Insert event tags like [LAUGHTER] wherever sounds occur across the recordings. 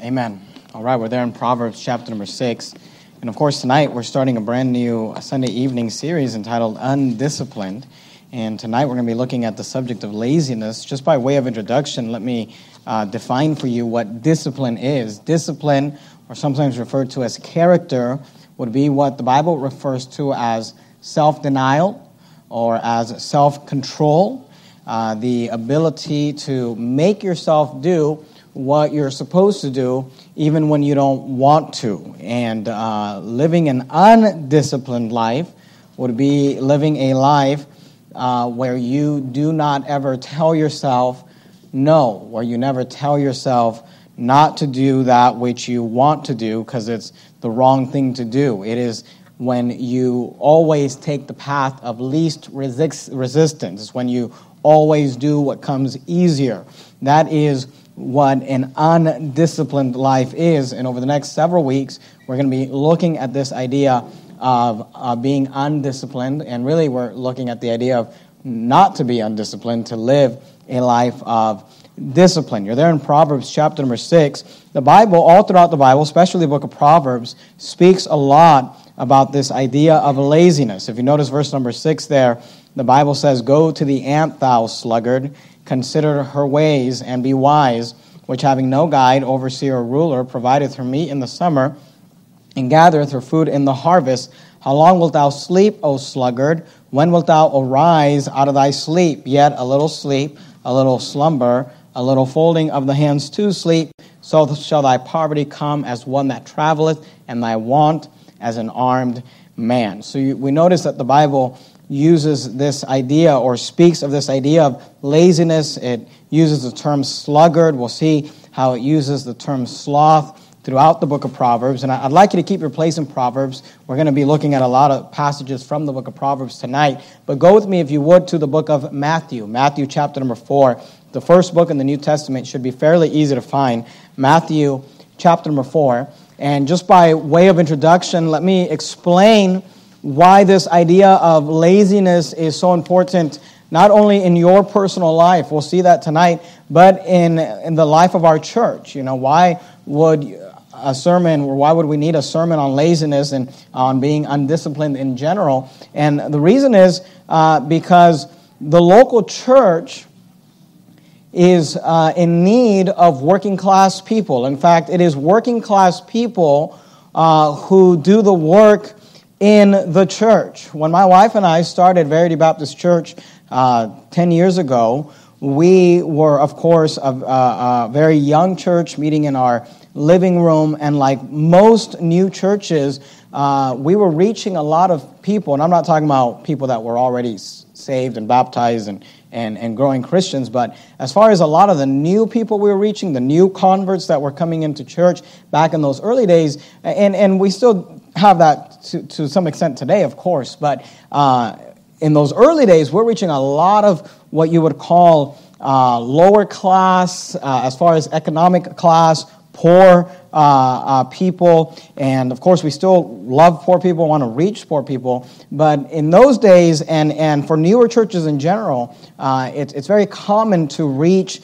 Amen. All right, we're there in Proverbs chapter number six. And of course, tonight we're starting a brand new Sunday evening series entitled Undisciplined. And tonight we're going to be looking at the subject of laziness. Just by way of introduction, let me uh, define for you what discipline is. Discipline, or sometimes referred to as character, would be what the Bible refers to as self denial or as self control, uh, the ability to make yourself do what you're supposed to do even when you don't want to. And uh, living an undisciplined life would be living a life uh, where you do not ever tell yourself no, where you never tell yourself not to do that which you want to do because it's the wrong thing to do. It is when you always take the path of least resist- resistance, it's when you always do what comes easier. That is what an undisciplined life is. And over the next several weeks, we're going to be looking at this idea of uh, being undisciplined. And really, we're looking at the idea of not to be undisciplined, to live a life of discipline. You're there in Proverbs chapter number six. The Bible, all throughout the Bible, especially the book of Proverbs, speaks a lot about this idea of laziness. If you notice verse number six there, the Bible says, Go to the ant, thou sluggard Consider her ways and be wise, which having no guide, overseer, or ruler, provideth her meat in the summer, and gathereth her food in the harvest. How long wilt thou sleep, O sluggard? When wilt thou arise out of thy sleep? Yet a little sleep, a little slumber, a little folding of the hands to sleep, so shall thy poverty come as one that traveleth, and thy want as an armed man. So you, we notice that the Bible uses this idea or speaks of this idea of laziness. It uses the term sluggard. We'll see how it uses the term sloth throughout the book of Proverbs. And I'd like you to keep your place in Proverbs. We're going to be looking at a lot of passages from the book of Proverbs tonight. But go with me, if you would, to the book of Matthew, Matthew chapter number four. The first book in the New Testament should be fairly easy to find. Matthew chapter number four. And just by way of introduction, let me explain why this idea of laziness is so important, not only in your personal life, we'll see that tonight, but in, in the life of our church. You know, why would a sermon, or why would we need a sermon on laziness and on being undisciplined in general? And the reason is uh, because the local church is uh, in need of working class people. In fact, it is working class people uh, who do the work in the church. When my wife and I started Verity Baptist Church uh, 10 years ago, we were, of course, a, a, a, very young church meeting in our living room. And like most new churches, uh, we were reaching a lot of people. And I'm not talking about people that were already saved and baptized and, and, and growing Christians. But as far as a lot of the new people we were reaching, the new converts that were coming into church back in those early days, and, and we still have that to, to some extent today, of course, but uh, in those early days, we're reaching a lot of what you would call uh, lower class, uh, as far as economic class, poor uh, uh, people. And of course, we still love poor people, want to reach poor people. But in those days, and, and for newer churches in general, uh, it, it's very common to reach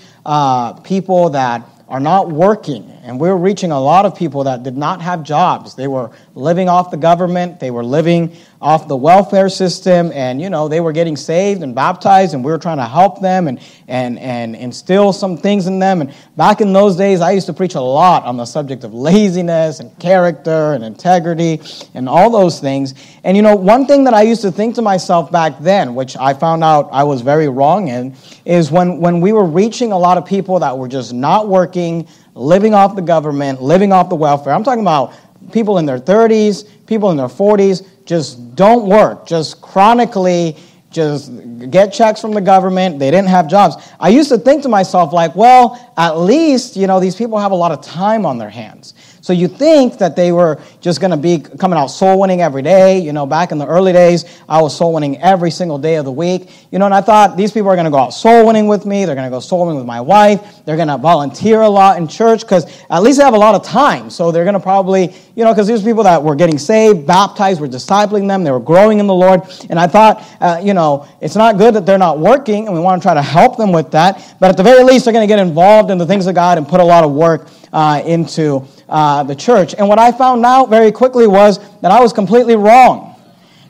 people that are not working. And we are reaching a lot of people that did not have jobs. They were living off the government, they were living off the welfare system, and you know, they were getting saved and baptized, and we were trying to help them and, and, and instill some things in them. And back in those days, I used to preach a lot on the subject of laziness and character and integrity and all those things. And you know, one thing that I used to think to myself back then, which I found out I was very wrong in, is when, when we were reaching a lot of people that were just not working, living off the government, living off the welfare. I'm talking about people in their 30s, people in their 40s, just don't work, just chronically just get checks from the government. They didn't have jobs. I used to think to myself, like, well, at least, you know, these people have a lot of time on their hands. So you think that they were just going to be coming out soul winning every day. You know, back in the early days, I was soul winning every single day of the week. You know, and I thought these people are going to go out soul winning with me. They're going to go soul winning with my wife. They're going to volunteer a lot in church because at least they have a lot of time. So they're going to probably, you know, because these people that were getting saved, baptized, were discipling them. They were growing in the Lord. And I thought, uh, you know, it's not good that they're not working and we want to try to help them with that. But at the very least, they're going to get involved in the things of God and put a lot of work uh, into uh, the church. And what I found out very quickly was that I was completely wrong.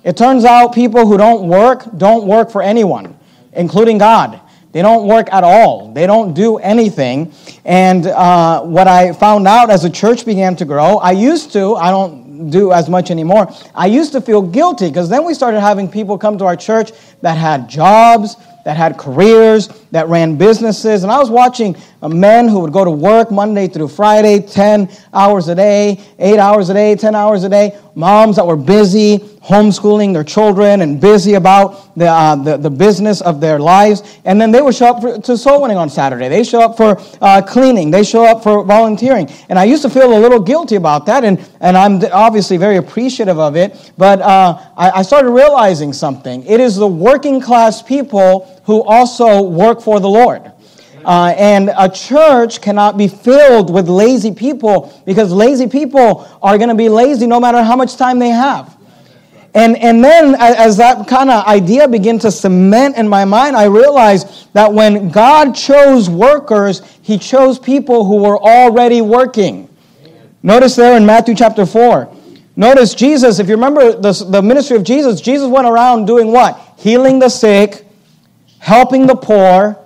It turns out people who don't work don't work for anyone, including God. They don't work at all. They don't do anything. And uh, what I found out as the church began to grow, I used to, I don't do as much anymore, I used to feel guilty because then we started having people come to our church that had jobs, that had careers, that ran businesses. And I was watching men who would go to work Monday through Friday, 10 hours a day, 8 hours a day, 10 hours a day. Moms that were busy homeschooling their children and busy about the, uh, the, the, business of their lives. And then they would show up for, to soul winning on Saturday. They show up for uh, cleaning. They show up for volunteering. And I used to feel a little guilty about that. And, and I'm obviously very appreciative of it. But uh, I, I started realizing something. It is the working class people who also work for the Lord. Uh, and a church cannot be filled with lazy people because lazy people are going to be lazy no matter how much time they have. And, and then, as that kind of idea began to cement in my mind, I realized that when God chose workers, He chose people who were already working. Notice there in Matthew chapter 4. Notice Jesus, if you remember the, the ministry of Jesus, Jesus went around doing what? Healing the sick, helping the poor,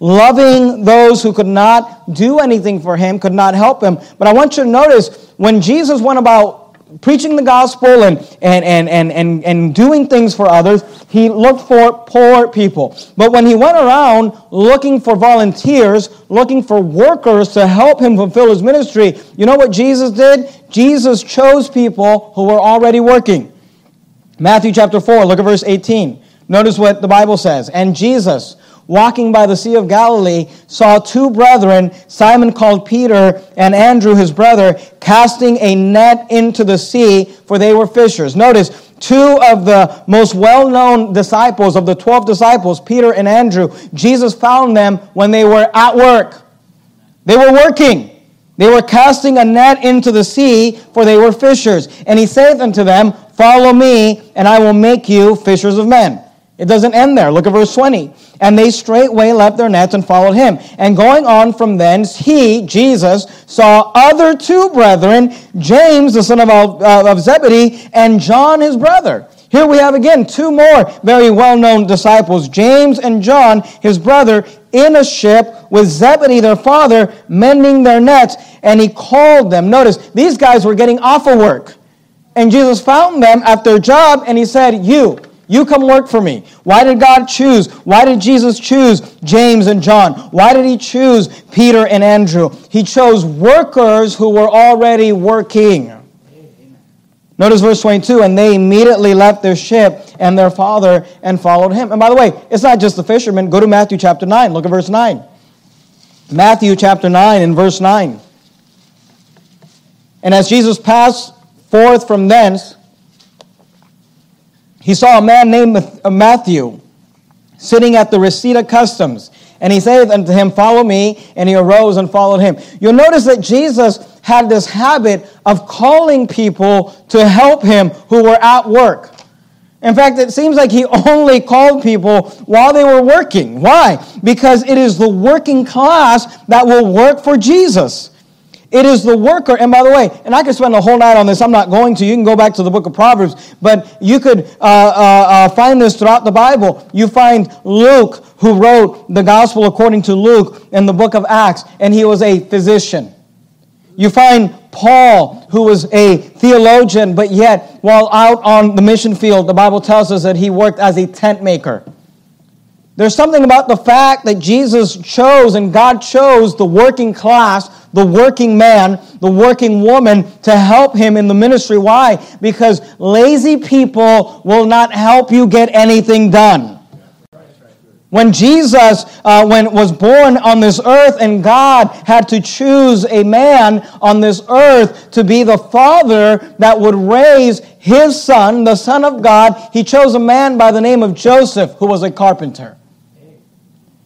loving those who could not do anything for him, could not help him. But I want you to notice when Jesus went about preaching the gospel and, and, and, and, and, and doing things for others, he looked for poor people. But when he went around looking for volunteers, looking for workers to help him fulfill his ministry, you know what Jesus did? Jesus chose people who were already working. Matthew chapter 4, look at verse 18. Notice what the Bible says. And Jesus, walking by the Sea of Galilee, saw two brethren, Simon called Peter and Andrew his brother, casting a net into the sea, for they were fishers. Notice, two of the most well known disciples of the 12 disciples, Peter and Andrew, Jesus found them when they were at work. They were working. They were casting a net into the sea, for they were fishers. And he saith unto them, Follow me, and I will make you fishers of men. It doesn't end there. Look at verse 20. And they straightway left their nets and followed him. And going on from thence, he, Jesus, saw other two brethren, James, the son of, uh, of Zebedee, and John, his brother. Here we have again two more very well known disciples, James and John, his brother, in a ship with Zebedee, their father, mending their nets. And he called them. Notice, these guys were getting off of work. And Jesus found them at their job and he said, You, you come work for me. Why did God choose? Why did Jesus choose James and John? Why did he choose Peter and Andrew? He chose workers who were already working. Notice verse 22 and they immediately left their ship and their father and followed him. And by the way, it's not just the fishermen. Go to Matthew chapter 9. Look at verse 9. Matthew chapter 9 and verse 9. And as Jesus passed forth from thence, he saw a man named uh, Matthew sitting at the receipt of customs. And he said unto him, Follow me. And he arose and followed him. You'll notice that Jesus had this habit of calling people to help him who were at work. In fact, it seems like he [LAUGHS] only called people while they were working. Why? Because it is the working class that will work for Jesus. It is the worker. And by the way, and I could spend the whole night on this. I'm not going to. You can go back to the book of Proverbs. But you could uh, uh, uh, find this throughout the Bible. You find Luke, who wrote the gospel according to Luke in the book of Acts, and he was a physician. You find Paul, who was a theologian, but yet, while out on the mission field, the Bible tells us that he worked as a tent maker. There's something about the fact that Jesus chose and God chose the working class, the working man, the working woman to help him in the ministry. Why? Because lazy people will not help you get anything done. When Jesus uh, when was born on this earth and God had to choose a man on this earth to be the father that would raise his son, the son of God, he chose a man by the name of Joseph who was a carpenter.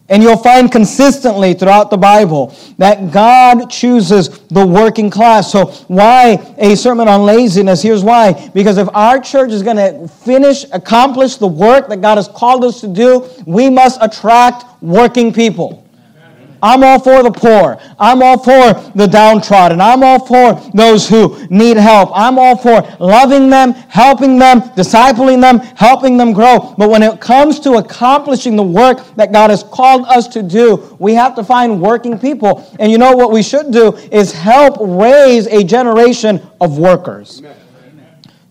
And you'll find consistently throughout the Bible that God chooses the working class. So, why a sermon on laziness? Here's why. Because if our church is going to finish, accomplish the work that God has called us to do, we must attract working people. I'm all for the poor. I'm all for the downtrodden. I'm all for those who need help. I'm all for loving them, helping them, discipling them, helping them grow. But when it comes to accomplishing the work that God has called us to do, we have to find working people. And you know what we should do is help raise a generation of workers. Amen.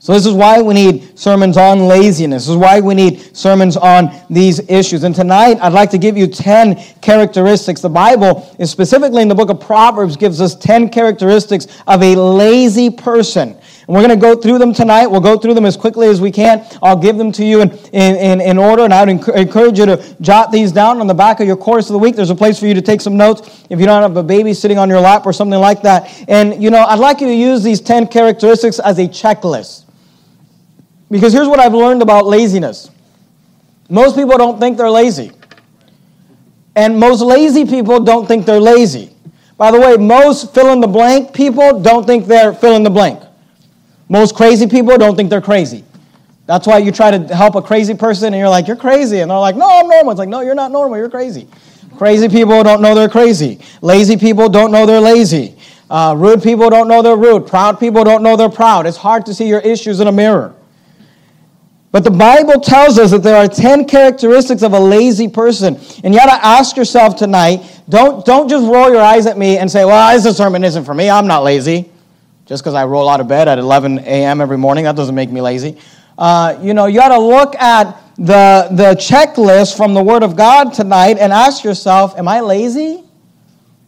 So, this is why we need sermons on laziness. This is why we need sermons on these issues. And tonight, I'd like to give you 10 characteristics. The Bible, is specifically in the book of Proverbs, gives us 10 characteristics of a lazy person. And we're going to go through them tonight. We'll go through them as quickly as we can. I'll give them to you in, in, in order, and I would encourage you to jot these down on the back of your course of the week. There's a place for you to take some notes if you don't have a baby sitting on your lap or something like that. And, you know, I'd like you to use these 10 characteristics as a checklist. Because here's what I've learned about laziness most people don't think they're lazy. And most lazy people don't think they're lazy. By the way, most fill in the blank people don't think they're fill in the blank. Most crazy people don't think they're crazy. That's why you try to help a crazy person and you're like, you're crazy. And they're like, no, I'm normal. It's like, no, you're not normal. You're crazy. Crazy people don't know they're crazy. Lazy people don't know they're lazy. Uh, rude people don't know they're rude. Proud people don't know they're proud. It's hard to see your issues in a mirror. But the Bible tells us that there are 10 characteristics of a lazy person. And you got to ask yourself tonight don't, don't just roll your eyes at me and say, well, this sermon isn't for me. I'm not lazy. Just because I roll out of bed at 11 a.m. every morning, that doesn't make me lazy. Uh, you know, you got to look at the, the checklist from the Word of God tonight and ask yourself, am I lazy?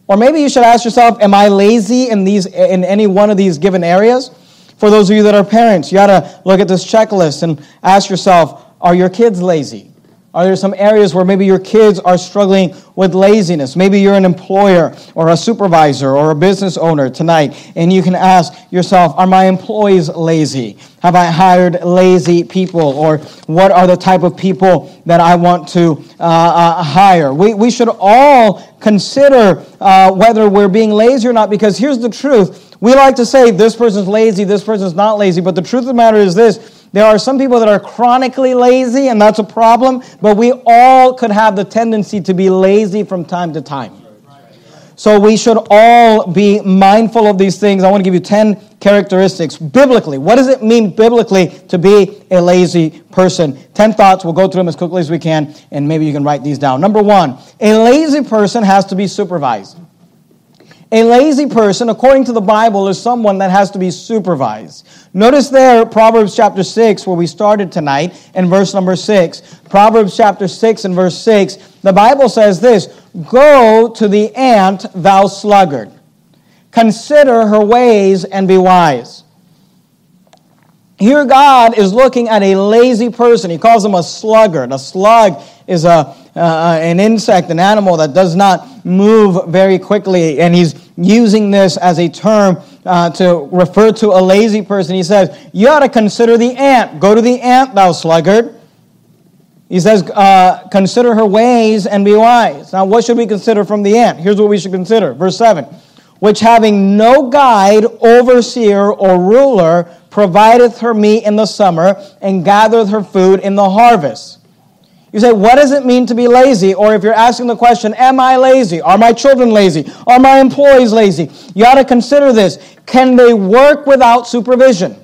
Or maybe you should ask yourself, am I lazy in, these, in any one of these given areas? For those of you that are parents, you got to look at this checklist and ask yourself are your kids lazy? Are there some areas where maybe your kids are struggling with laziness? Maybe you're an employer or a supervisor or a business owner tonight, and you can ask yourself, Are my employees lazy? Have I hired lazy people? Or what are the type of people that I want to uh, uh, hire? We, we should all consider uh, whether we're being lazy or not, because here's the truth we like to say this person's lazy, this person's not lazy, but the truth of the matter is this there are some people that are chronically lazy, and that's a problem, but we all could have the tendency to be lazy from time to time. So we should all be mindful of these things. I want to give you 10 characteristics biblically. What does it mean biblically to be a lazy person? 10 thoughts. We'll go through them as quickly as we can, and maybe you can write these down. Number one, a lazy person has to be supervised. A lazy person, according to the Bible, is someone that has to be supervised. Notice there, Proverbs chapter 6, where we started tonight, in verse number 6. Proverbs chapter 6 and verse 6, the Bible says this Go to the ant, thou sluggard. Consider her ways and be wise. Here, God is looking at a lazy person. He calls him a sluggard. A slug is a, uh, an insect, an animal that does not move very quickly. And he's using this as a term uh, to refer to a lazy person. He says, You ought to consider the ant. Go to the ant, thou sluggard. He says, uh, Consider her ways and be wise. Now, what should we consider from the ant? Here's what we should consider. Verse 7 Which having no guide, overseer, or ruler, provideth her meat in the summer, and gathereth her food in the harvest. You say, what does it mean to be lazy? Or if you're asking the question, am I lazy? Are my children lazy? Are my employees lazy? You ought to consider this. Can they work without supervision?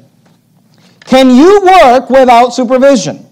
Can you work without supervision?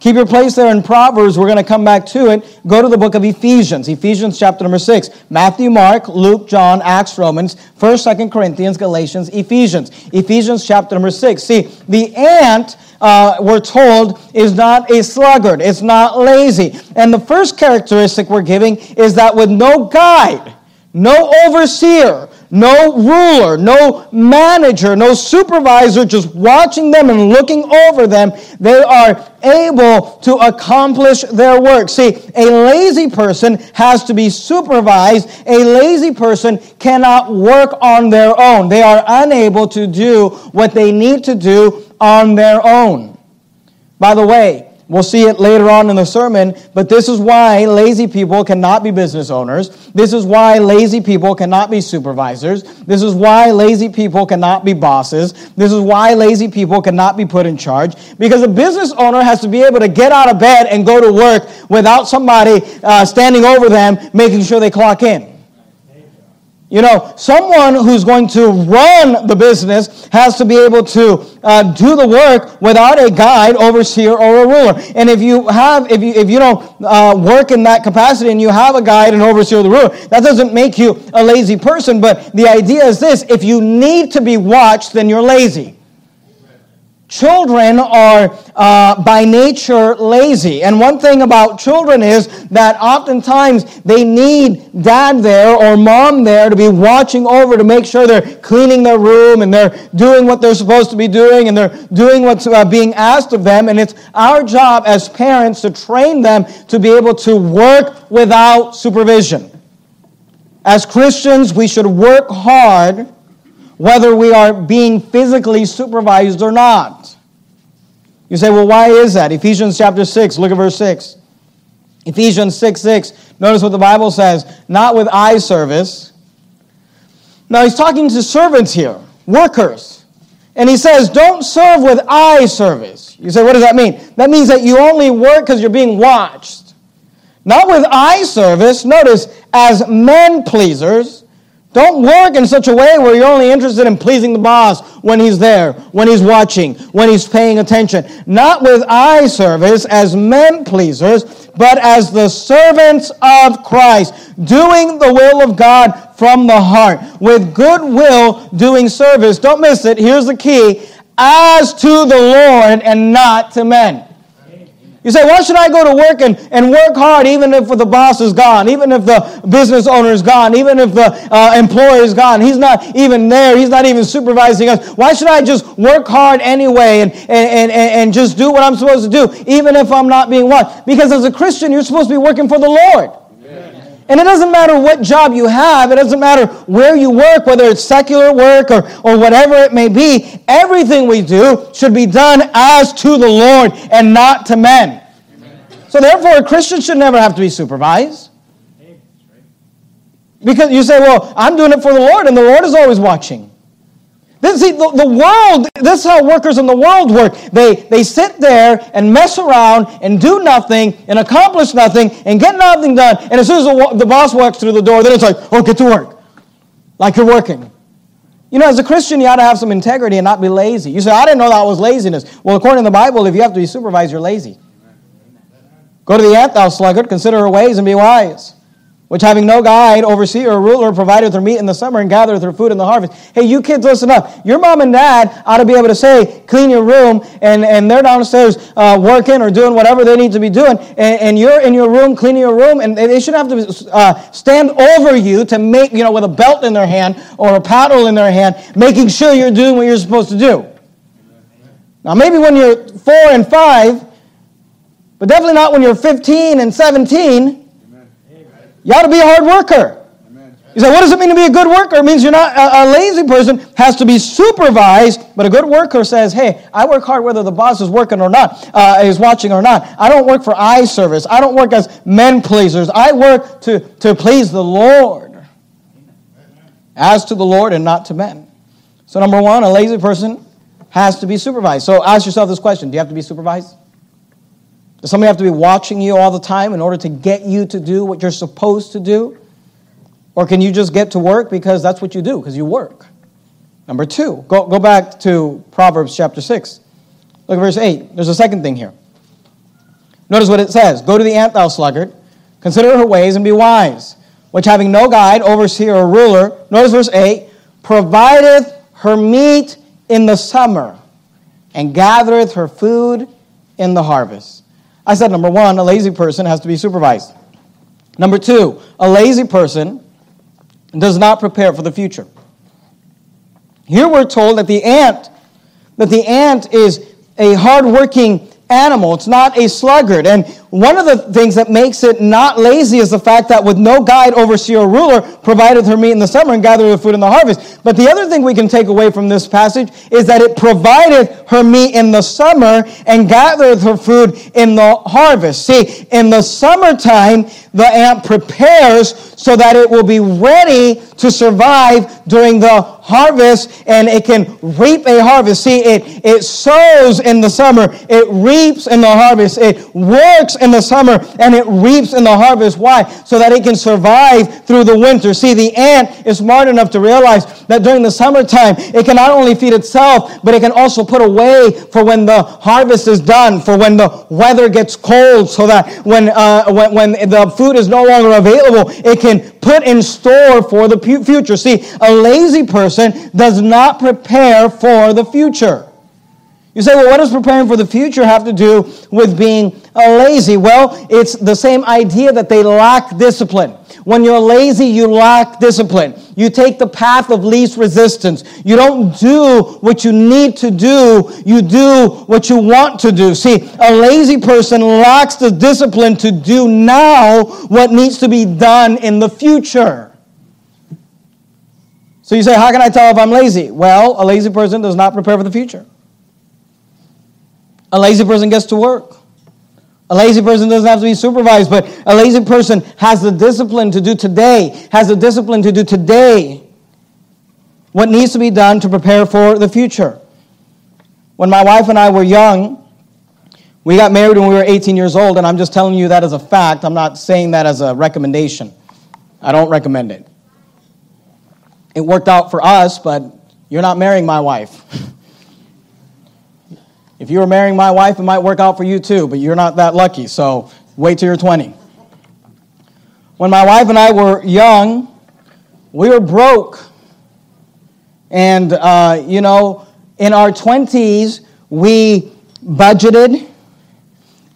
Keep your place there in Proverbs. We're going to come back to it. Go to the book of Ephesians, Ephesians chapter number 6. Matthew, Mark, Luke, John, Acts, Romans, 1st, 2nd Corinthians, Galatians, Ephesians. Ephesians chapter number 6. See, the ant, uh, we're told, is not a sluggard. It's not lazy. And the first characteristic we're giving is that with no guide, no overseer, no ruler, no manager, no supervisor just watching them and looking over them. They are able to accomplish their work. See, a lazy person has to be supervised. A lazy person cannot work on their own. They are unable to do what they need to do on their own. By the way, We'll see it later on in the sermon, but this is why lazy people cannot be business owners. This is why lazy people cannot be supervisors. This is why lazy people cannot be bosses. This is why lazy people cannot be put in charge. Because a business owner has to be able to get out of bed and go to work without somebody uh, standing over them making sure they clock in. You know, someone who's going to run the business has to be able to uh, do the work without a guide, overseer, or a ruler. And if you have, if you if you don't uh, work in that capacity and you have a guide, and overseer, the ruler, that doesn't make you a lazy person. But the idea is this: if you need to be watched, then you're lazy. Children are uh, by nature lazy. And one thing about children is that oftentimes they need dad there or mom there to be watching over to make sure they're cleaning their room and they're doing what they're supposed to be doing and they're doing what's uh, being asked of them. And it's our job as parents to train them to be able to work without supervision. As Christians, we should work hard whether we are being physically supervised or not. You say, well, why is that? Ephesians chapter 6, look at verse 6. Ephesians 6 6. Notice what the Bible says not with eye service. Now, he's talking to servants here, workers. And he says, don't serve with eye service. You say, what does that mean? That means that you only work because you're being watched. Not with eye service, notice, as men pleasers don't work in such a way where you're only interested in pleasing the boss when he's there, when he's watching, when he's paying attention. Not with eye service as men pleasers, but as the servants of Christ, doing the will of God from the heart, with good will doing service. Don't miss it. Here's the key as to the Lord and not to men. You say, why should I go to work and, and work hard even if the boss is gone, even if the business owner is gone, even if the uh, employer is gone? He's not even there. He's not even supervising us. Why should I just work hard anyway and, and, and, and just do what I'm supposed to do, even if I'm not being watched? Because as a Christian, you're supposed to be working for the Lord. And it doesn't matter what job you have, it doesn't matter where you work, whether it's secular work or, or whatever it may be, everything we do should be done as to the Lord and not to men. So therefore, a Christian should never have to be supervised. Because you say, well, I'm doing it for the Lord, and the Lord is always watching. This, see, the, the world, this is how workers in the world work. They, they sit there and mess around and do nothing and accomplish nothing and get nothing done. And as soon as the, the boss walks through the door, then it's like, oh, get to work. Like you're working. You know, as a Christian, you ought to have some integrity and not be lazy. You say, I didn't know that was laziness. Well, according to the Bible, if you have to be supervised, you're lazy. Go to the ant, thou sluggard, consider her ways and be wise which having no guide, overseer, or ruler, provideth her meat in the summer and gathereth her food in the harvest. Hey, you kids, listen up. Your mom and dad ought to be able to say, clean your room, and, and they're downstairs uh, working or doing whatever they need to be doing, and, and you're in your room cleaning your room, and they should have to uh, stand over you to make, you know, with a belt in their hand or a paddle in their hand, making sure you're doing what you're supposed to do. Now, maybe when you're four and five, but definitely not when you're 15 and 17 you ought to be a hard worker. You say, what does it mean to be a good worker? It means you're not a, a, lazy person, has to be supervised, but a good worker says, hey, I work hard whether the boss is working or not, uh, is watching or not. I don't work for eye service. I don't work as men pleasers. I work to, to please the Lord. As to the Lord and not to men. So, number one, a lazy person has to be supervised. So, ask yourself this question Do you have to be supervised? Does somebody have to be watching you all the time in order to get you to do what you're supposed to do? Or can you just get to work because that's what you do, because you work? Number two, go, go back to Proverbs chapter 6. Look at verse 8. There's a second thing here. Notice what it says Go to the ant, thou sluggard, consider her ways and be wise, which having no guide, overseer, or ruler, notice verse 8, provideth her meat in the summer, and gathereth her food in the harvest. I said number one, a lazy person has to be supervised. Number two, a lazy person does not prepare for the future. Here we're told that the ant, that the ant is a hardworking animal. It's not a sluggard. And one of the things that makes it not lazy is the fact that with no guide, overseer, or ruler, provided her meat in the summer and gathered her food in the harvest. But the other thing we can take away from this passage is that it provided her meat in the summer and gathered her food in the harvest. See, in the summertime, the ant prepares so that it will be ready to survive during the harvest and it can reap a harvest. See, it, it sows in the summer, it reaps in the harvest, it works in the summer, and it reaps in the harvest. Why? So that it can survive through the winter. See, the ant is smart enough to realize that during the summertime, it can not only feed itself, but it can also put away for when the harvest is done, for when the weather gets cold, so that when, uh, when, when the food is no longer available, it can put in store for the future. See, a lazy person does not prepare for the future. You say, well, what does preparing for the future have to do with being uh, lazy? Well, it's the same idea that they lack discipline. When you're lazy, you lack discipline. You take the path of least resistance. You don't do what you need to do, you do what you want to do. See, a lazy person lacks the discipline to do now what needs to be done in the future. So you say, How can I tell if I'm lazy? Well, a lazy person does not prepare for the future. A lazy person gets to work. A lazy person doesn't have to be supervised, but a lazy person has the discipline to do today, has the discipline to do today what needs to be done to prepare for the future. When my wife and I were young, we got married when we were 18 years old, and I'm just telling you that as a fact. I'm not saying that as a recommendation. I don't recommend it. It worked out for us, but you're not marrying my wife. [LAUGHS] If you were marrying my wife, it might work out for you too, but you're not that lucky, so wait till you're 20. When my wife and I were young, we were broke. And, uh, you know, in our 20s, we budgeted.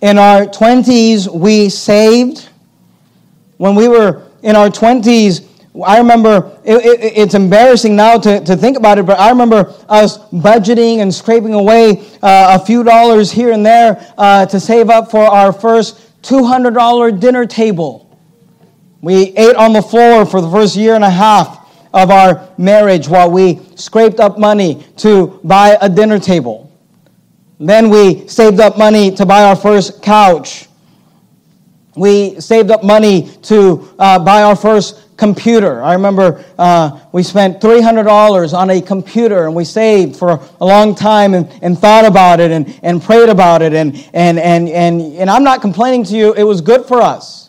In our 20s, we saved. When we were in our 20s, I remember, it, it, it's embarrassing now to, to think about it, but I remember us budgeting and scraping away uh, a few dollars here and there uh, to save up for our first $200 dinner table. We ate on the floor for the first year and a half of our marriage while we scraped up money to buy a dinner table. Then we saved up money to buy our first couch. We saved up money to uh, buy our first computer. I remember uh, we spent $300 on a computer and we saved for a long time and, and thought about it and, and prayed about it. And, and, and, and, and I'm not complaining to you, it was good for us.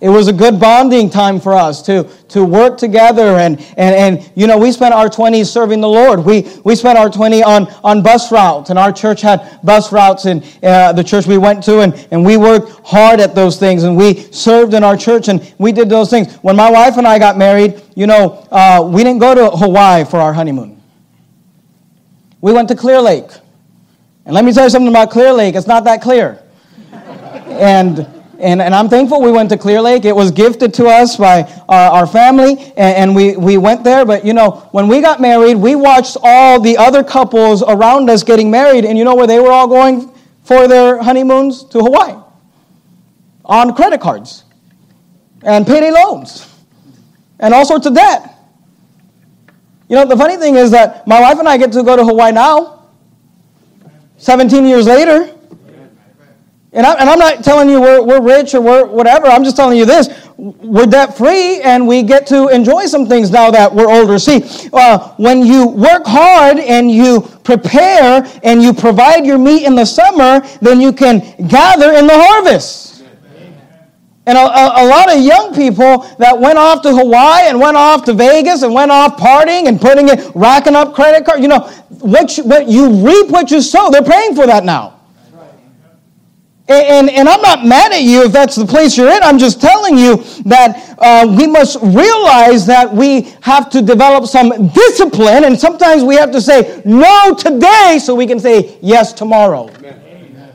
It was a good bonding time for us to, to work together. And, and, and, you know, we spent our 20s serving the Lord. We, we spent our 20 on, on bus routes, and our church had bus routes in uh, the church we went to, and, and we worked hard at those things, and we served in our church, and we did those things. When my wife and I got married, you know, uh, we didn't go to Hawaii for our honeymoon. We went to Clear Lake. And let me tell you something about Clear Lake, it's not that clear. and and, and I'm thankful we went to Clear Lake. It was gifted to us by our, our family, and, and, we, we went there. But you know, when we got married, we watched all the other couples around us getting married, and you know where they were all going for their honeymoons? To Hawaii. On credit cards, and payday loans, and all sorts of debt. You know, the funny thing is that my wife and I get to go to Hawaii now, 17 years later. And, I, am not telling you we're, we're rich or we're whatever. I'm just telling you this. We're debt free and we get to enjoy some things now that we're older. See, uh, when you work hard and you prepare and you provide your meat in the summer, then you can gather in the harvest. And a, a, a, lot of young people that went off to Hawaii and went off to Vegas and went off partying and putting it, racking up credit card. You know, what you, what you reap what you sow. They're paying for that now. And, and, I'm not mad at you if that's the place you're in. I'm just telling you that uh, we must realize that we have to develop some discipline, and sometimes we have to say no today so we can say yes tomorrow. Amen.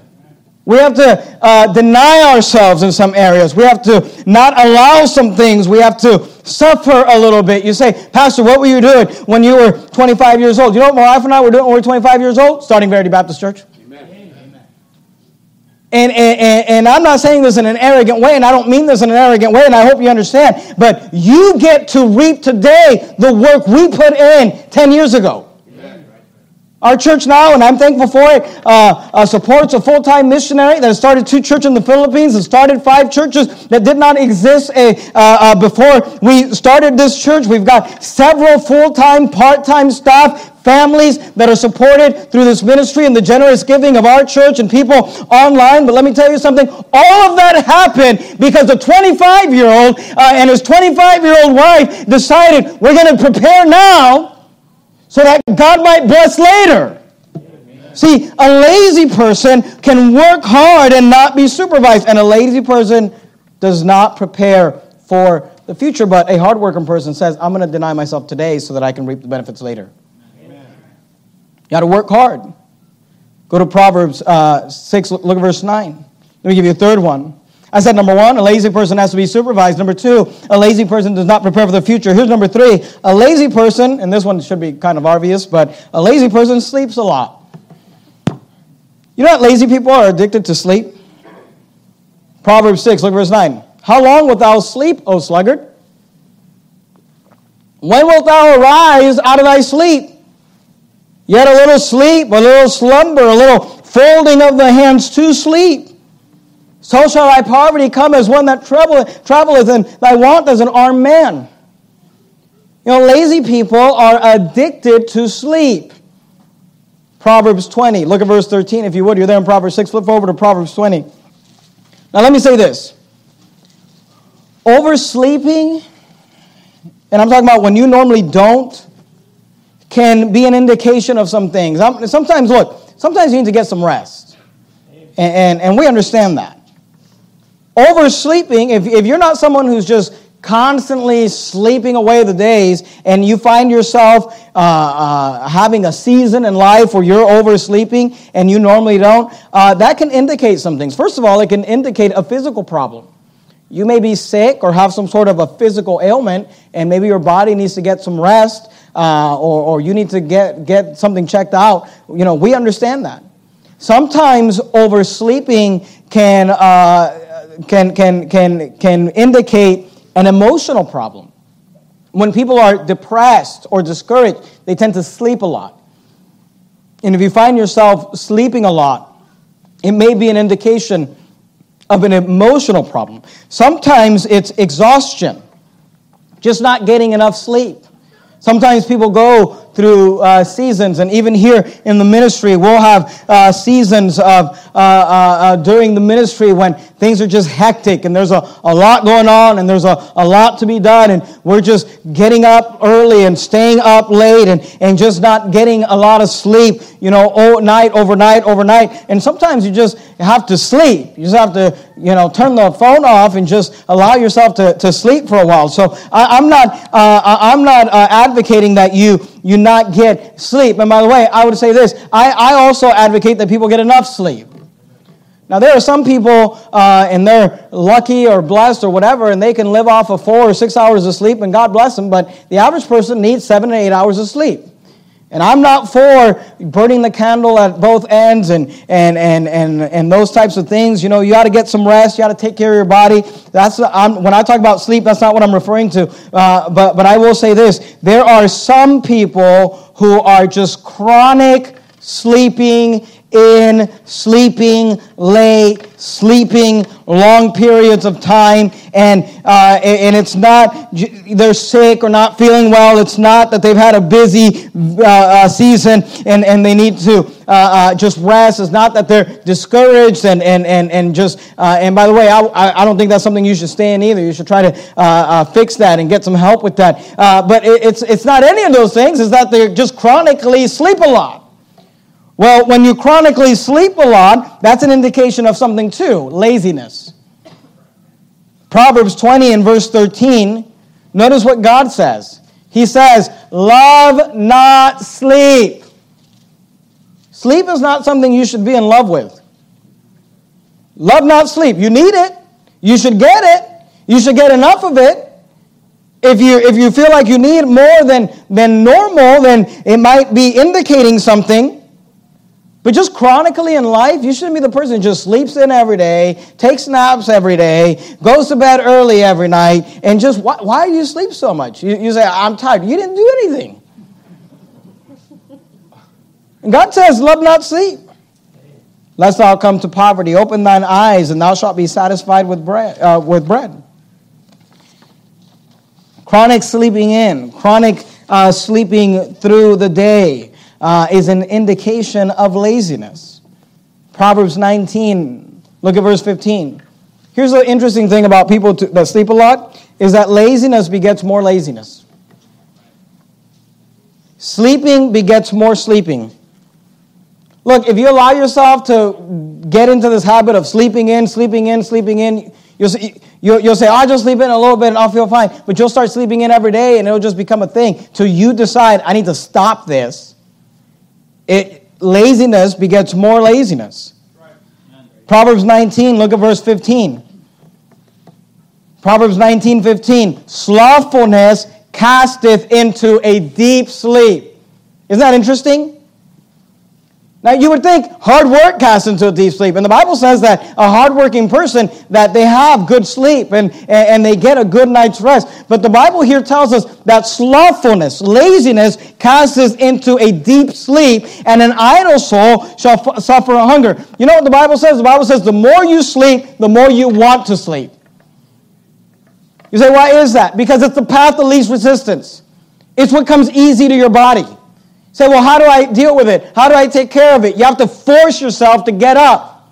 We have to uh, deny ourselves in some areas. We have to not allow some things. We have to suffer a little bit. You say, Pastor, what were you doing when you were 25 years old? You know what my wife and I were doing when we were 25 years old? Starting Verity Baptist Church. And, and, and, I'm not saying this in an arrogant way, and I don't mean this in an arrogant way, and I hope you understand, but you get to reap today the work we put in 10 years ago. Our church now, and I'm thankful for it, uh, uh, supports a full time missionary that started two churches in the Philippines and started five churches that did not exist a, uh, uh, before we started this church. We've got several full time, part time staff families that are supported through this ministry and the generous giving of our church and people online. But let me tell you something all of that happened because the 25 year old uh, and his 25 year old wife decided we're going to prepare now so that God might bless later. See, a lazy person can work hard and not be supervised, and a lazy person does not prepare for the future. But a hardworking person says, I'm going to deny myself today so that I can reap the benefits later. Got to work hard. Go to Proverbs uh, 6, look, at verse 9. Let me give you a third one. I said number one, a lazy person has to be supervised. Number two, a lazy person does not prepare for the future. Here's number three, a lazy person, and this one should be kind of obvious, but a lazy person sleeps a lot. You know what lazy people are addicted to sleep? Proverbs 6, look verse 9. How long wilt thou sleep, O sluggard? When wilt thou arise out of thy sleep? Yet a little sleep, a little slumber, a little folding of the hands to sleep. So shall thy poverty come as one that traveleth, and thy want as an armed man. You know, lazy people are addicted to sleep. Proverbs 20. Look at verse 13 if you would. You're there in Proverbs 6. Flip over to Proverbs 20. Now, let me say this oversleeping, and I'm talking about when you normally don't, can be an indication of some things. Sometimes, look, sometimes you need to get some rest. And, and, and we understand that. Oversleeping, if, if you're not someone who's just constantly sleeping away the days and you find yourself uh, uh, having a season in life where you're oversleeping and you normally don't, uh, that can indicate some things. First of all, it can indicate a physical problem. You may be sick or have some sort of a physical ailment, and maybe your body needs to get some rest, uh, or, or you need to get, get something checked out. You know, we understand that. Sometimes oversleeping can uh, can, can, can, can indicate an emotional problem. When people are depressed or discouraged, they tend to sleep a lot. And if you find yourself sleeping a lot, it may be an indication of an emotional problem. Sometimes it's exhaustion, just not getting enough sleep. Sometimes people go through uh, seasons, and even here in the ministry, we'll have uh, seasons of uh, uh, uh, during the ministry when things are just hectic and there's a, a lot going on and there's a, a lot to be done, and we're just getting up early and staying up late and, and just not getting a lot of sleep, you know, all night, overnight, overnight. And sometimes you just have to sleep. You just have to, you know, turn the phone off and just allow yourself to, to sleep for a while. So I, am not, uh, I'm not advocating that you you not get sleep. And by the way, I would say this I, I also advocate that people get enough sleep. Now, there are some people, uh, and they're lucky or blessed or whatever, and they can live off of four or six hours of sleep, and God bless them, but the average person needs seven to eight hours of sleep. And I'm not for burning the candle at both ends and, and, and, and, and those types of things. You know, you got to get some rest. You got to take care of your body. That's I'm, when I talk about sleep, that's not what I'm referring to. Uh, but, but I will say this there are some people who are just chronic sleeping in, sleeping late, sleeping long periods of time, and, uh, and it's not they're sick or not feeling well. It's not that they've had a busy uh, uh, season and, and they need to uh, uh, just rest. It's not that they're discouraged and, and, and, and just, uh, and by the way, I, I don't think that's something you should stay in either. You should try to fix that and get some help with that. but it, it's, it's not any of those things, it's that they're just chronically sleep a lot. Well, when you chronically sleep a lot, that's an indication of something too laziness. Proverbs 20 and verse 13, notice what God says. He says, Love not sleep. Sleep is not something you should be in love with. Love not sleep. You need it. You should get it. You should get enough of it. If you, if you feel like you need more than, than normal, then it might be indicating something. But just chronically in life, you shouldn't be the person who just sleeps in every day, takes naps every day, goes to bed early every night, and just, why, why do you sleep so much? You, you say, I'm tired. You didn't do anything. And God says, love not sleep. Lest thou come to poverty, open thine eyes, and thou shalt be satisfied with bread. Uh, with bread. Chronic sleeping in, chronic uh, sleeping through the day uh, is an indication of laziness. Proverbs 19, look at verse 15. Here's the interesting thing about people to, that sleep a lot is that laziness begets more laziness. Sleeping begets more sleeping. Look, if you allow yourself to get into this habit of sleeping in, sleeping in, sleeping in, you'll, you'll, you'll say, oh, I'll just sleep in a little bit and I'll feel fine. But you'll start sleeping in every day and it'll just become a thing till you decide, I need to stop this. It, laziness begets more laziness. Proverbs 19, look at verse 15. Proverbs 19, 15. Slothfulness casteth into a deep sleep. Isn't that interesting? Now, you would think hard work casts into a deep sleep. And the Bible says that a hardworking person, that they have good sleep and, and they get a good night's rest. But the Bible here tells us that slothfulness, laziness, casts into a deep sleep, and an idle soul shall f- suffer hunger. You know what the Bible says? The Bible says the more you sleep, the more you want to sleep. You say, why is that? Because it's the path of least resistance. It's what comes easy to your body. Say, well, how do I deal with it? How do I take care of it? You have to force yourself to get up.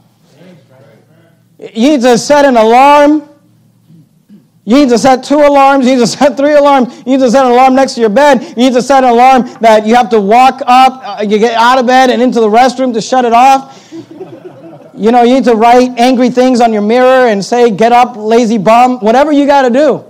You need to set an alarm. You need to set two alarms. You need to set [LAUGHS] three alarms. You need to set an alarm next to your bed. You need to set an alarm that you have to walk up, uh, you get out of bed and into the restroom to shut it off. you know, you need to write angry things on your mirror and say, get up, lazy bum, whatever you got to do.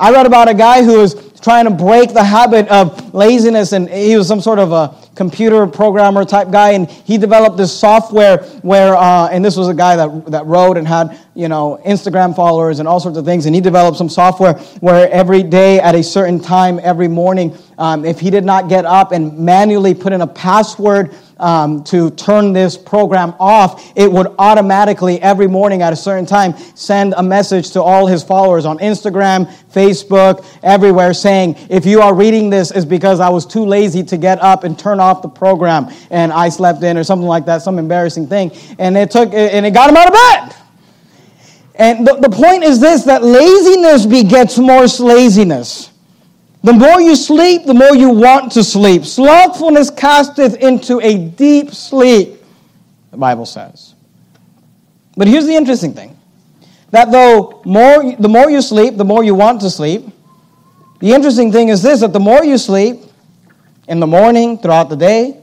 I read about a guy who was trying to break the habit of laziness. And he was some sort of a computer programmer type guy. And he developed this software where, uh, and this was a guy that, that wrote and had, you know, Instagram followers and all sorts of things. And he developed some software where every day at a certain time, every morning, um, if he did not get up and manually put in a password, um, to turn this program off, it would automatically, every morning at a certain time, send a message to all his followers on Instagram, Facebook, everywhere saying, if you are reading this, is because I was too lazy to get up and turn off the program and I slept in or something like that, some embarrassing thing. And it took, and it got him out of bed. And the, the point is this that laziness begets more laziness. The more you sleep, the more you want to sleep. Slothfulness casteth into a deep sleep, the Bible says. But here's the interesting thing that though more, the more you sleep, the more you want to sleep, the interesting thing is this that the more you sleep in the morning, throughout the day,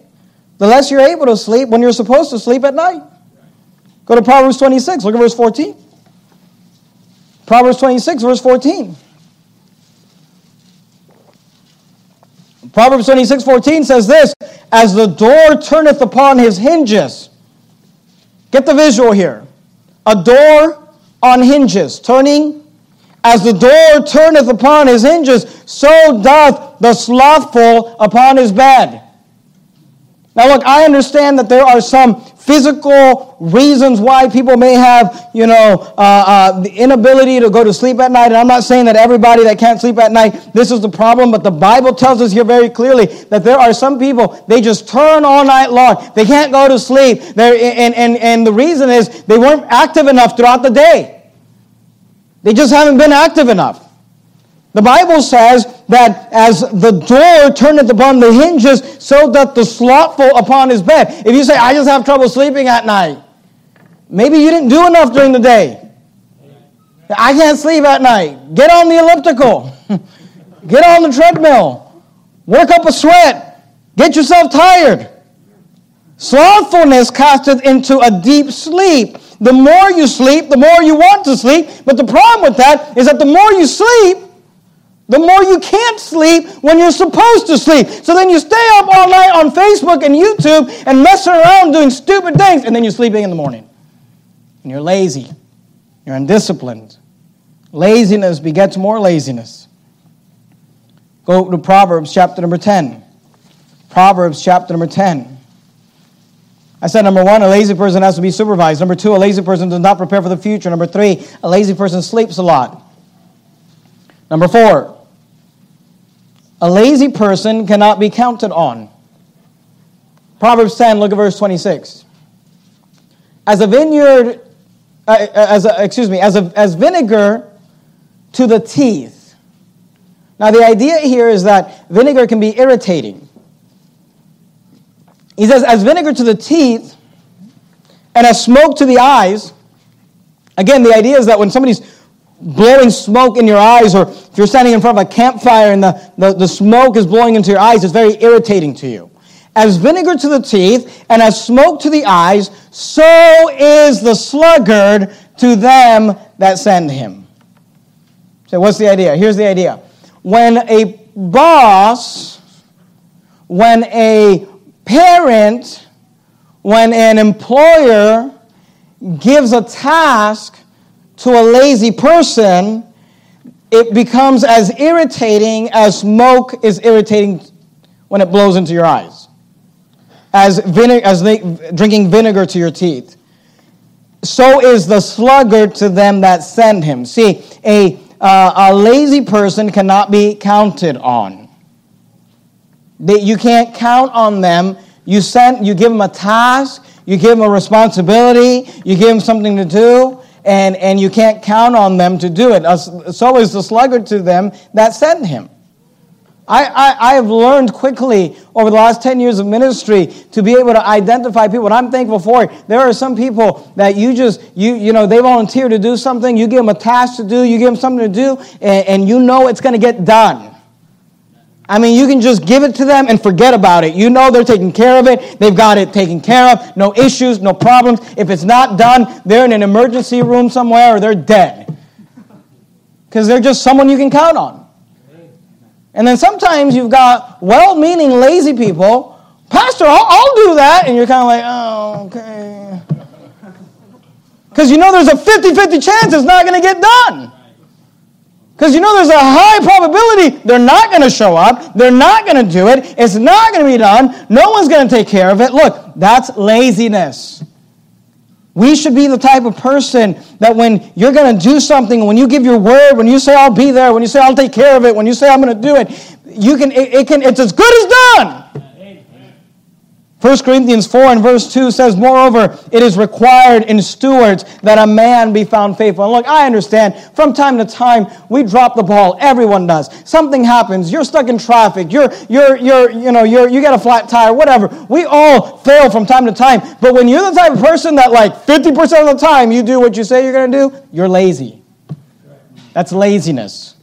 the less you're able to sleep when you're supposed to sleep at night. Go to Proverbs 26, look at verse 14. Proverbs 26, verse 14. Proverbs 26 14 says this As the door turneth upon his hinges. Get the visual here. A door on hinges, turning. As the door turneth upon his hinges, so doth the slothful upon his bed. Now, look, I understand that there are some physical reasons why people may have, you know, uh, uh, the inability to go to sleep at night. And I'm not saying that everybody that can't sleep at night, this is the problem, but the Bible tells us here very clearly that there are some people, they just turn all night long. They can't go to sleep. They're, and, and, and the reason is they weren't active enough throughout the day. They just haven't been active enough. The Bible says that as the door turneth upon the hinges, so doth the slothful upon his bed. If you say, I just have trouble sleeping at night, maybe you didn't do enough during the day. I can't sleep at night. Get on the elliptical. [LAUGHS] Get on the treadmill. Work up a sweat. Get yourself tired. Slothfulness casteth into a deep sleep. The more you sleep, the more you want to sleep. But the problem with that is that the more you sleep, the more you can't sleep when you're supposed to sleep. So then you stay up all night on Facebook and YouTube and messing around doing stupid things, and then you're sleeping in the morning. And you're lazy. You're undisciplined. Laziness begets more laziness. Go to Proverbs chapter number 10. Proverbs chapter number 10. I said number one, a lazy person has to be supervised. Number two, a lazy person does not prepare for the future. Number three, a lazy person sleeps a lot. Number four, a lazy person cannot be counted on. Proverbs 10, look at verse 26. As a vineyard, uh, uh, as a, excuse me, as, a, as vinegar to the teeth. Now, the idea here is that vinegar can be irritating. He says, as vinegar to the teeth and as smoke to the eyes. Again, the idea is that when somebody's blowing smoke in your eyes, or if you're standing in front of a campfire and the, the, the smoke is blowing into your eyes, it's very irritating to you. As vinegar to the teeth and as smoke to the eyes, so is the sluggard to them that send him. So, what's the idea? Here's the idea. When a boss, when a parent, when an employer gives a task to a lazy person, it becomes as irritating as smoke is irritating when it blows into your eyes, as, vinegar, as drinking vinegar to your teeth. So is the sluggard to them that send him. See, a, uh, a lazy person cannot be counted on. They, you can't count on them. You, send, you give them a task, you give them a responsibility, you give them something to do, and, and you can't count on them to do it. So is the sluggard to them that sent him. I, I, I, have learned quickly over the last 10 years of ministry to be able to identify people, and I'm thankful for it. There are some people that you just, you, you know, they volunteer to do something, you give them a task to do, you give them something to do, and, and you know it's going to get done. I mean, you can just give it to them and forget about it. You know they're taking care of it. They've got it taken care of. No issues, no problems. If it's not done, they're in an emergency room somewhere or they're dead. Because they're just someone you can count on. And then sometimes you've got well meaning, lazy people. Pastor, I'll, I'll do that. And you're kind of like, oh, okay. Because you know there's a 50 50 chance it's not going to get done. Because you know there's a high probability they're not going to show up, they're not going to do it, it's not going to be done, no one's going to take care of it. Look, that's laziness. We should be the type of person that when you're going to do something, when you give your word, when you say I'll be there, when you say I'll take care of it, when you say I'm going to do it, you can it, it can it's as good as done. 1 Corinthians 4 and verse 2 says, Moreover, it is required in stewards that a man be found faithful. And look, I understand from time to time we drop the ball. Everyone does. Something happens. You're stuck in traffic. You're, you're, you're, you know, you're, you get a flat tire, whatever. We all fail from time to time. But when you're the type of person that like 50% of the time you do what you say you're going to do, you're lazy. That's laziness.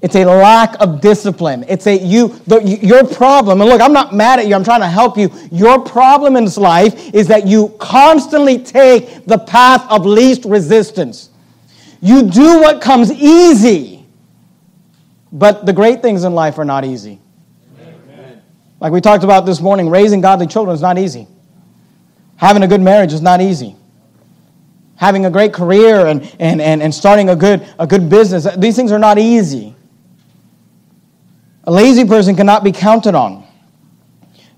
It's a lack of discipline. It's a you the, your problem. And look, I'm not mad at you. I'm trying to help you. Your problem in this life is that you constantly take the path of least resistance. You do what comes easy. But the great things in life are not easy. Amen. Like we talked about this morning, raising godly children is not easy. Having a good marriage is not easy having a great career and, and, and, and starting a good, a good business. These things are not easy. A lazy person cannot be counted on.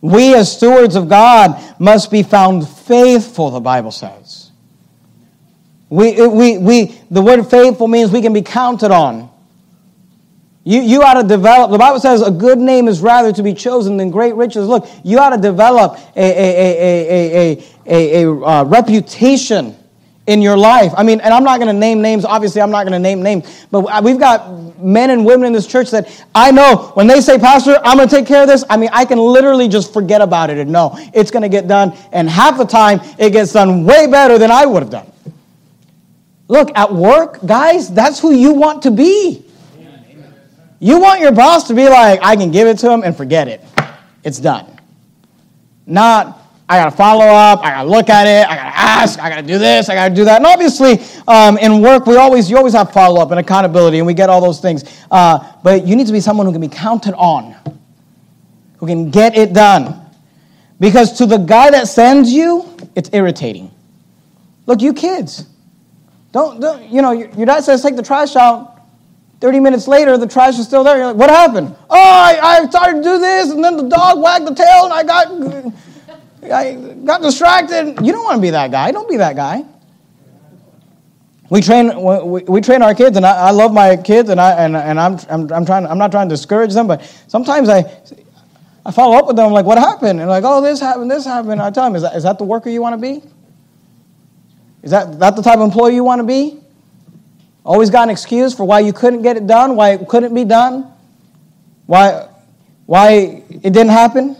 We, as stewards of God, must be found faithful, the Bible says. We, we, we, the word faithful means we can be counted on. You, you ought to develop, the Bible says a good name is rather to be chosen than great riches. Look, you ought to develop a, a, a, a, a, a, a uh, reputation in your life. I mean, and I'm not going to name names. Obviously, I'm not going to name names. But we've got men and women in this church that I know when they say, Pastor, I'm going to take care of this, I mean, I can literally just forget about it and know it's going to get done. And half the time, it gets done way better than I would have done. Look, at work, guys, that's who you want to be. You want your boss to be like, I can give it to him and forget it. It's done. Not, I got to follow up. I got to look at it. I got to ask. I got to do this. I got to do that. And obviously, um, in work, we always you always have follow up and accountability, and we get all those things. Uh, but you need to be someone who can be counted on, who can get it done. Because to the guy that sends you, it's irritating. Look, you kids, don't, don't you know? Your dad says take the trash out. 30 minutes later, the trash is still there. You're like, what happened? Oh, I, I started to do this, and then the dog wagged the tail, and I got I got distracted. You don't want to be that guy. Don't be that guy. We train, we, train our kids, and I, I, love my kids, and, I, and, and I'm, I'm, I'm, trying, I'm not trying to discourage them, but sometimes I, I follow up with them, I'm like, what happened? And like, oh, this happened, this happened. I tell them, is that, is that the worker you want to be? Is that, that the type of employee you want to be? Always got an excuse for why you couldn't get it done, why it couldn't be done, why, why it didn't happen?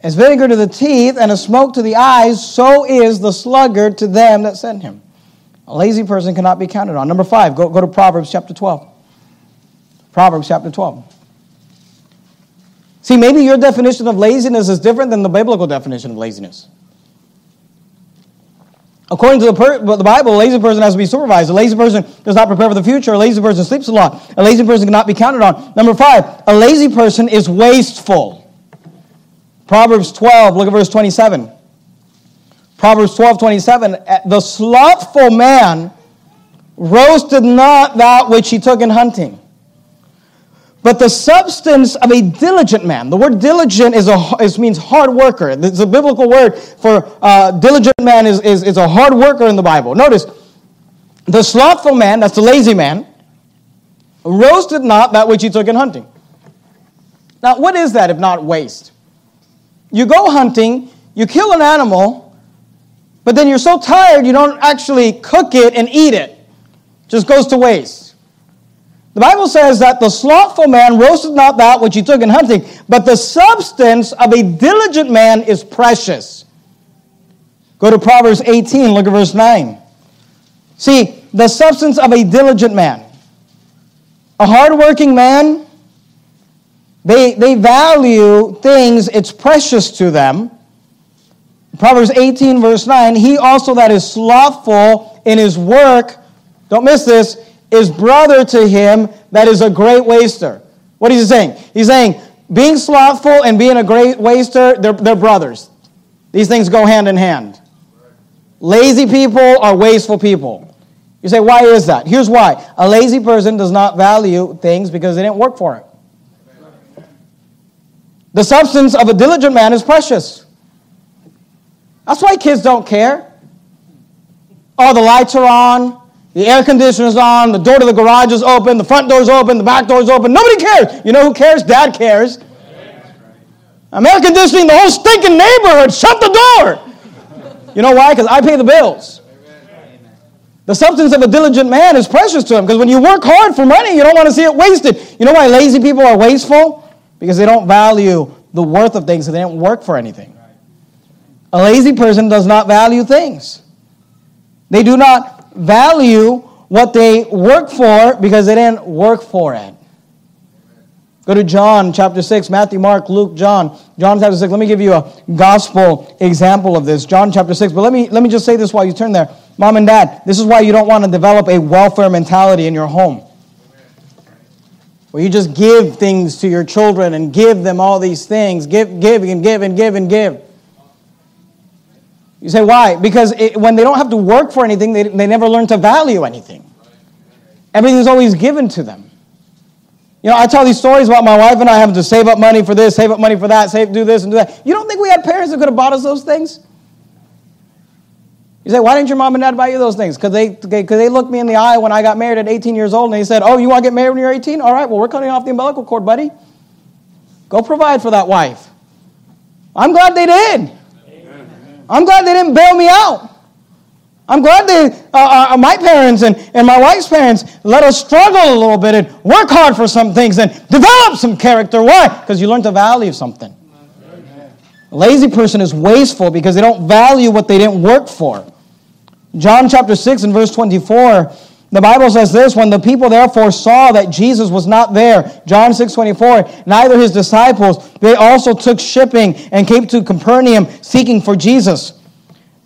As vinegar to the teeth and a smoke to the eyes, so is the sluggard to them that send him. A lazy person cannot be counted on. Number five, go, go to Proverbs chapter 12. Proverbs chapter 12. See, maybe your definition of laziness is different than the biblical definition of laziness. According to the, per- the, Bible, a lazy person has to be supervised. A lazy person does not prepare for the future. A lazy person sleeps a lot. A lazy person cannot be counted on. Number five, a lazy person is wasteful. Proverbs 12, look at verse 27. Proverbs 12, 27. The slothful man roasted not that which he took in hunting. But the substance of a diligent man, the word diligent is a, is, means hard worker. It's a biblical word for uh, diligent man is, is, is a hard worker in the Bible. Notice, the slothful man, that's the lazy man, roasted not that which he took in hunting. Now, what is that if not waste? You go hunting, you kill an animal, but then you're so tired you don't actually cook it and eat it. Just goes to waste. The Bible says that the slothful man roasted not that which he took in hunting, but the substance of a diligent man is precious. Go to Proverbs 18, look at verse 9. See, the substance of a diligent man. A hardworking man, they, they value things, it's precious to them. Proverbs 18, verse 9, he also that is slothful in his work, don't miss this, is brother to him that is a great waster. What is he saying? He's saying being slothful and being a great waster, they're, they're brothers. These things go hand in hand. Lazy people are wasteful people. You say, why is that? Here's why. A lazy person does not value things because they didn't work for it. The substance of a diligent man is precious. That's why kids don't care. Oh, the lights are on, the air conditioner's on, the door to the garage is open, the front door's open, the back door's open. Nobody cares. You know who cares? Dad cares. I'm air conditioning the whole stinking neighborhood. Shut the door. You know why? Because I pay the bills. The substance of a diligent man is precious to him because when you work hard for money, you don't want to see it wasted. You know why lazy people are wasteful? Because they don't value the worth of things, so they don't work for anything. A lazy person does not value things. They do not value what they work for because they didn't work for it. Go to John chapter 6, Matthew, Mark, Luke, John. John chapter 6. Let me give you a gospel example of this. John chapter 6. But let me, let me just say this while you turn there. Mom and dad, this is why you don't want to develop a welfare mentality in your home. Where you just give things to your children and give them all these things. Give, give, and give, and give, and give. You say, why? Because it, when they don't have to work for anything, they, they never learn to value anything. Everything's always given to them. You know, I tell these stories about my wife and I having to save up money for this, save up money for that, save, do this and do that. You don't think we had parents that could have bought us those things? You say, why didn't your mom and dad buy you those things? Because they, they, they looked me in the eye when I got married at 18 years old and they said, oh, you want to get married when you're 18? All right, well, we're cutting off the umbilical cord, buddy. Go provide for that wife. I'm glad they did. I'm glad they didn't bail me out. I'm glad they, uh, uh, my parents and, and my wife's parents let us struggle a little bit and work hard for some things and develop some character. Why? Because you learn to value something. A lazy person is wasteful because they don't value what they didn't work for. John chapter 6 and verse 24 the Bible says this, when the people therefore saw that Jesus was not there, John 6 24, neither his disciples, they also took shipping and came to Capernaum seeking for Jesus.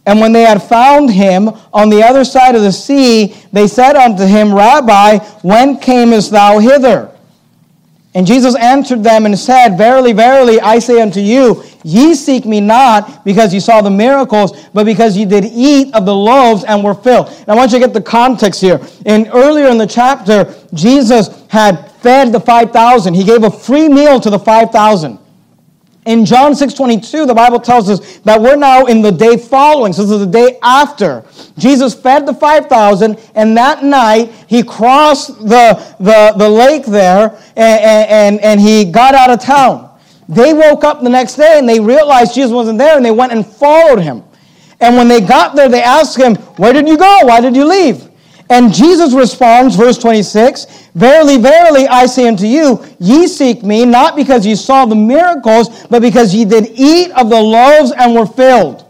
And when they had found him on the other side of the sea, they said unto him, Rabbi, when camest thou hither? And Jesus answered them and said, Verily, verily, I say unto you, ye seek me not because ye saw the miracles, but because ye did eat of the loaves and were filled. I want you to get the context here. And earlier in the chapter, Jesus had fed the 5,000. He gave a free meal to the 5,000. In John 6:22, the Bible tells us that we're now in the day following. So this is the day after. Jesus fed the 5,000, and that night he crossed the, the, the lake there and, and, and he got out of town. They woke up the next day and they realized Jesus wasn't there and they went and followed him. And when they got there, they asked him, Where did you go? Why did you leave? And Jesus responds, verse 26 Verily, verily, I say unto you, ye seek me, not because ye saw the miracles, but because ye did eat of the loaves and were filled.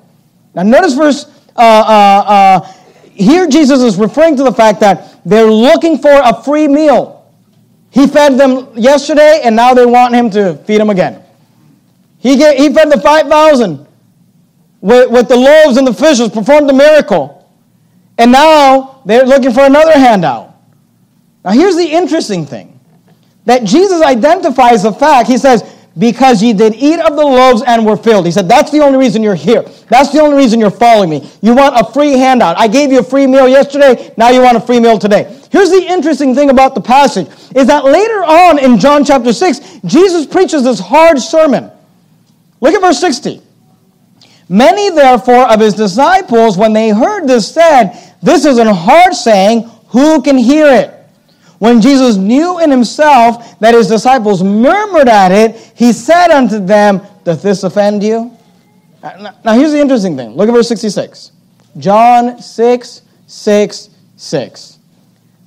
Now, notice verse, uh, uh, uh, here Jesus is referring to the fact that they're looking for a free meal. He fed them yesterday, and now they want him to feed them again. He, get, he fed the 5,000 with, with the loaves and the fishes, performed the miracle. And now they're looking for another handout. Now, here's the interesting thing that Jesus identifies the fact, he says, because ye did eat of the loaves and were filled. He said, That's the only reason you're here. That's the only reason you're following me. You want a free handout. I gave you a free meal yesterday, now you want a free meal today. Here's the interesting thing about the passage is that later on in John chapter 6, Jesus preaches this hard sermon. Look at verse 60. Many, therefore, of his disciples, when they heard this, said, This is a hard saying, who can hear it? When Jesus knew in himself that his disciples murmured at it, he said unto them, Doth this offend you? Uh, now, here's the interesting thing. Look at verse 66. John 6, 6, 6.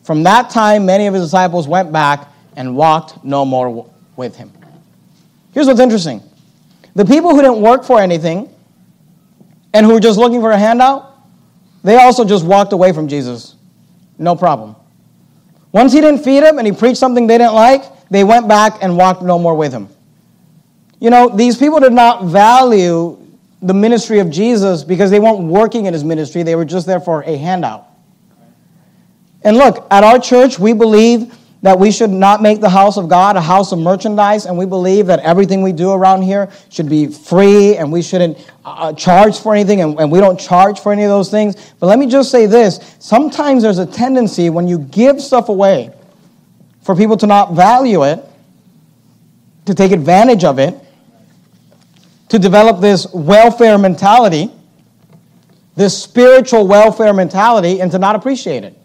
From that time, many of his disciples went back and walked no more with him. Here's what's interesting the people who didn't work for anything, and who were just looking for a handout, they also just walked away from Jesus. No problem. Once he didn't feed them and he preached something they didn't like, they went back and walked no more with him. You know, these people did not value the ministry of Jesus because they weren't working in his ministry, they were just there for a handout. And look, at our church, we believe that we should not make the house of God a house of merchandise, and we believe that everything we do around here should be free and we shouldn't uh, charge for anything, and, and we don't charge for any of those things. But let me just say this sometimes there's a tendency when you give stuff away for people to not value it, to take advantage of it, to develop this welfare mentality, this spiritual welfare mentality, and to not appreciate it.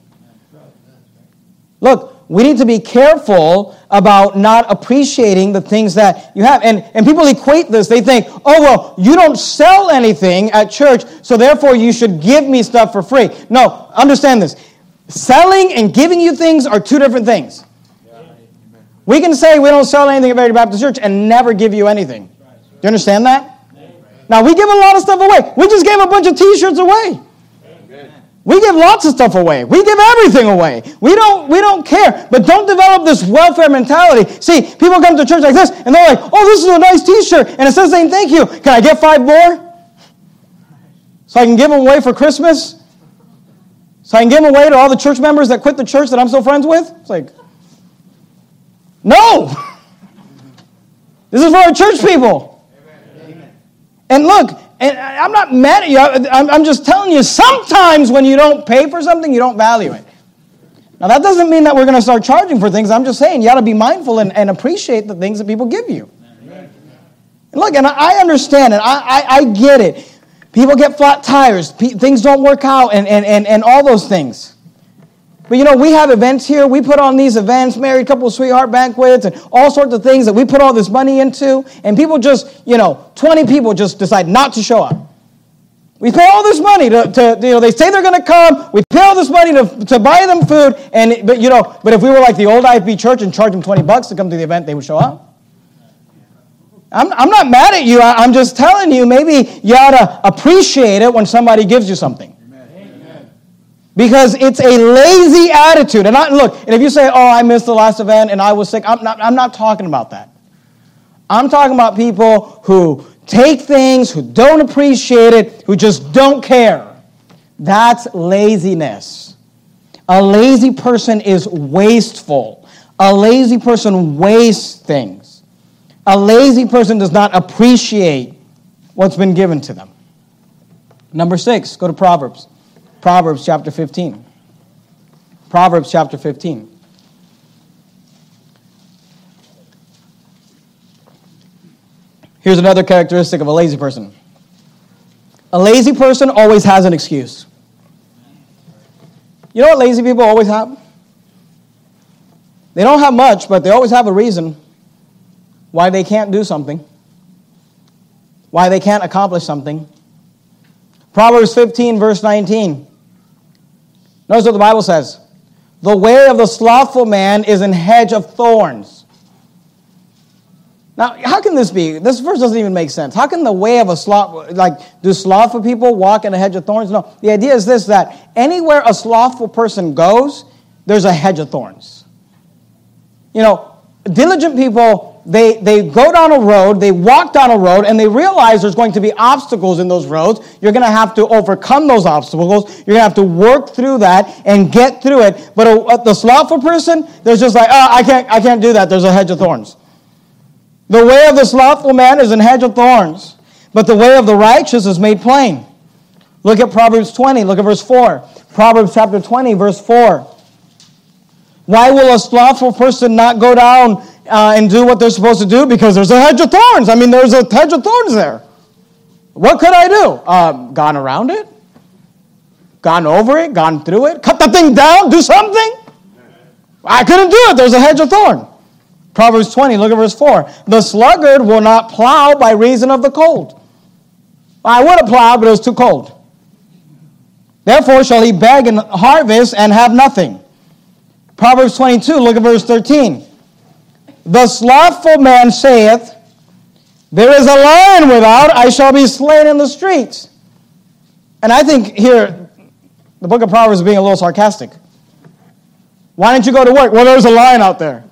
Look, we need to be careful about not appreciating the things that you have. And, and people equate this. They think, oh, well, you don't sell anything at church, so therefore you should give me stuff for free. No, understand this. Selling and giving you things are two different things. We can say we don't sell anything at Verity Baptist Church and never give you anything. Do you understand that? Now, we give a lot of stuff away. We just gave a bunch of t shirts away. We give lots of stuff away. We give everything away. We don't, we don't care. But don't develop this welfare mentality. See, people come to church like this and they're like, oh, this is a nice t shirt. And it says thank you. Can I get five more? So I can give them away for Christmas? So I can give them away to all the church members that quit the church that I'm still friends with? It's like, no! [LAUGHS] This is for our church people. Amen. And look, and I'm not mad at you. I'm just telling you, sometimes when you don't pay for something, you don't value it. Now, that doesn't mean that we're going to start charging for things. I'm just saying you got to be mindful and, and, appreciate the things that people give you. Look, and I understand it. I, I, I get it. People get flat tires. things don't work out and, and, and, and all those things. But you know, we have events here. We put on these events, married couple sweetheart banquets, and all sorts of things that we put all this money into. And people just, you know, 20 people just decide not to show up. We pay all this money to, to you know, they say they're going to come. We pay all this money to, to buy them food. And, but, you know, but if we were like the old IFB church and charge them 20 bucks to come to the event, they would show up. I'm, I'm not mad at you. I, I'm just telling you, maybe you ought to appreciate it when somebody gives you something. Because it's a lazy attitude. And I, look, and if you say, oh, I missed the last event and I was sick, I'm not, I'm not talking about that. I'm talking about people who take things, who don't appreciate it, who just don't care. That's laziness. A lazy person is wasteful. A lazy person wastes things. A lazy person does not appreciate what's been given to them. Number six, go to Proverbs. Proverbs chapter 15. Proverbs chapter 15. Here's another characteristic of a lazy person a lazy person always has an excuse. You know what lazy people always have? They don't have much, but they always have a reason why they can't do something, why they can't accomplish something. Proverbs 15, verse 19. Notice what the Bible says The way of the slothful man is an hedge of thorns. Now, how can this be? This verse doesn't even make sense. How can the way of a sloth, like, do slothful people walk in a hedge of thorns? No. The idea is this that anywhere a slothful person goes, there's a hedge of thorns. You know, diligent people, they, they go down a road, they walk down a road, and they realize there's going to be obstacles in those roads. You're going to have to overcome those obstacles. You're going to have to work through that and get through it. But a, a, the slothful person, there's just like, oh, I can't, I can't do that. There's a hedge of thorns. The way of the slothful man is an hedge of thorns, but the way of the righteous is made plain. Look at Proverbs 20, look at verse 4. Proverbs chapter 20, verse 4. Why will a slothful person not go down uh, and do what they're supposed to do? Because there's a hedge of thorns. I mean, there's a hedge of thorns there. What could I do? Um, gone around it? Gone over it? Gone through it? Cut the thing down? Do something? I couldn't do it. There's a hedge of thorn. Proverbs 20, look at verse 4. The sluggard will not plow by reason of the cold. I would have plowed, but it was too cold. Therefore shall he beg and harvest and have nothing. Proverbs 22, look at verse 13. The slothful man saith, There is a lion without, I shall be slain in the streets. And I think here, the book of Proverbs is being a little sarcastic. Why didn't you go to work? Well, there's a lion out there.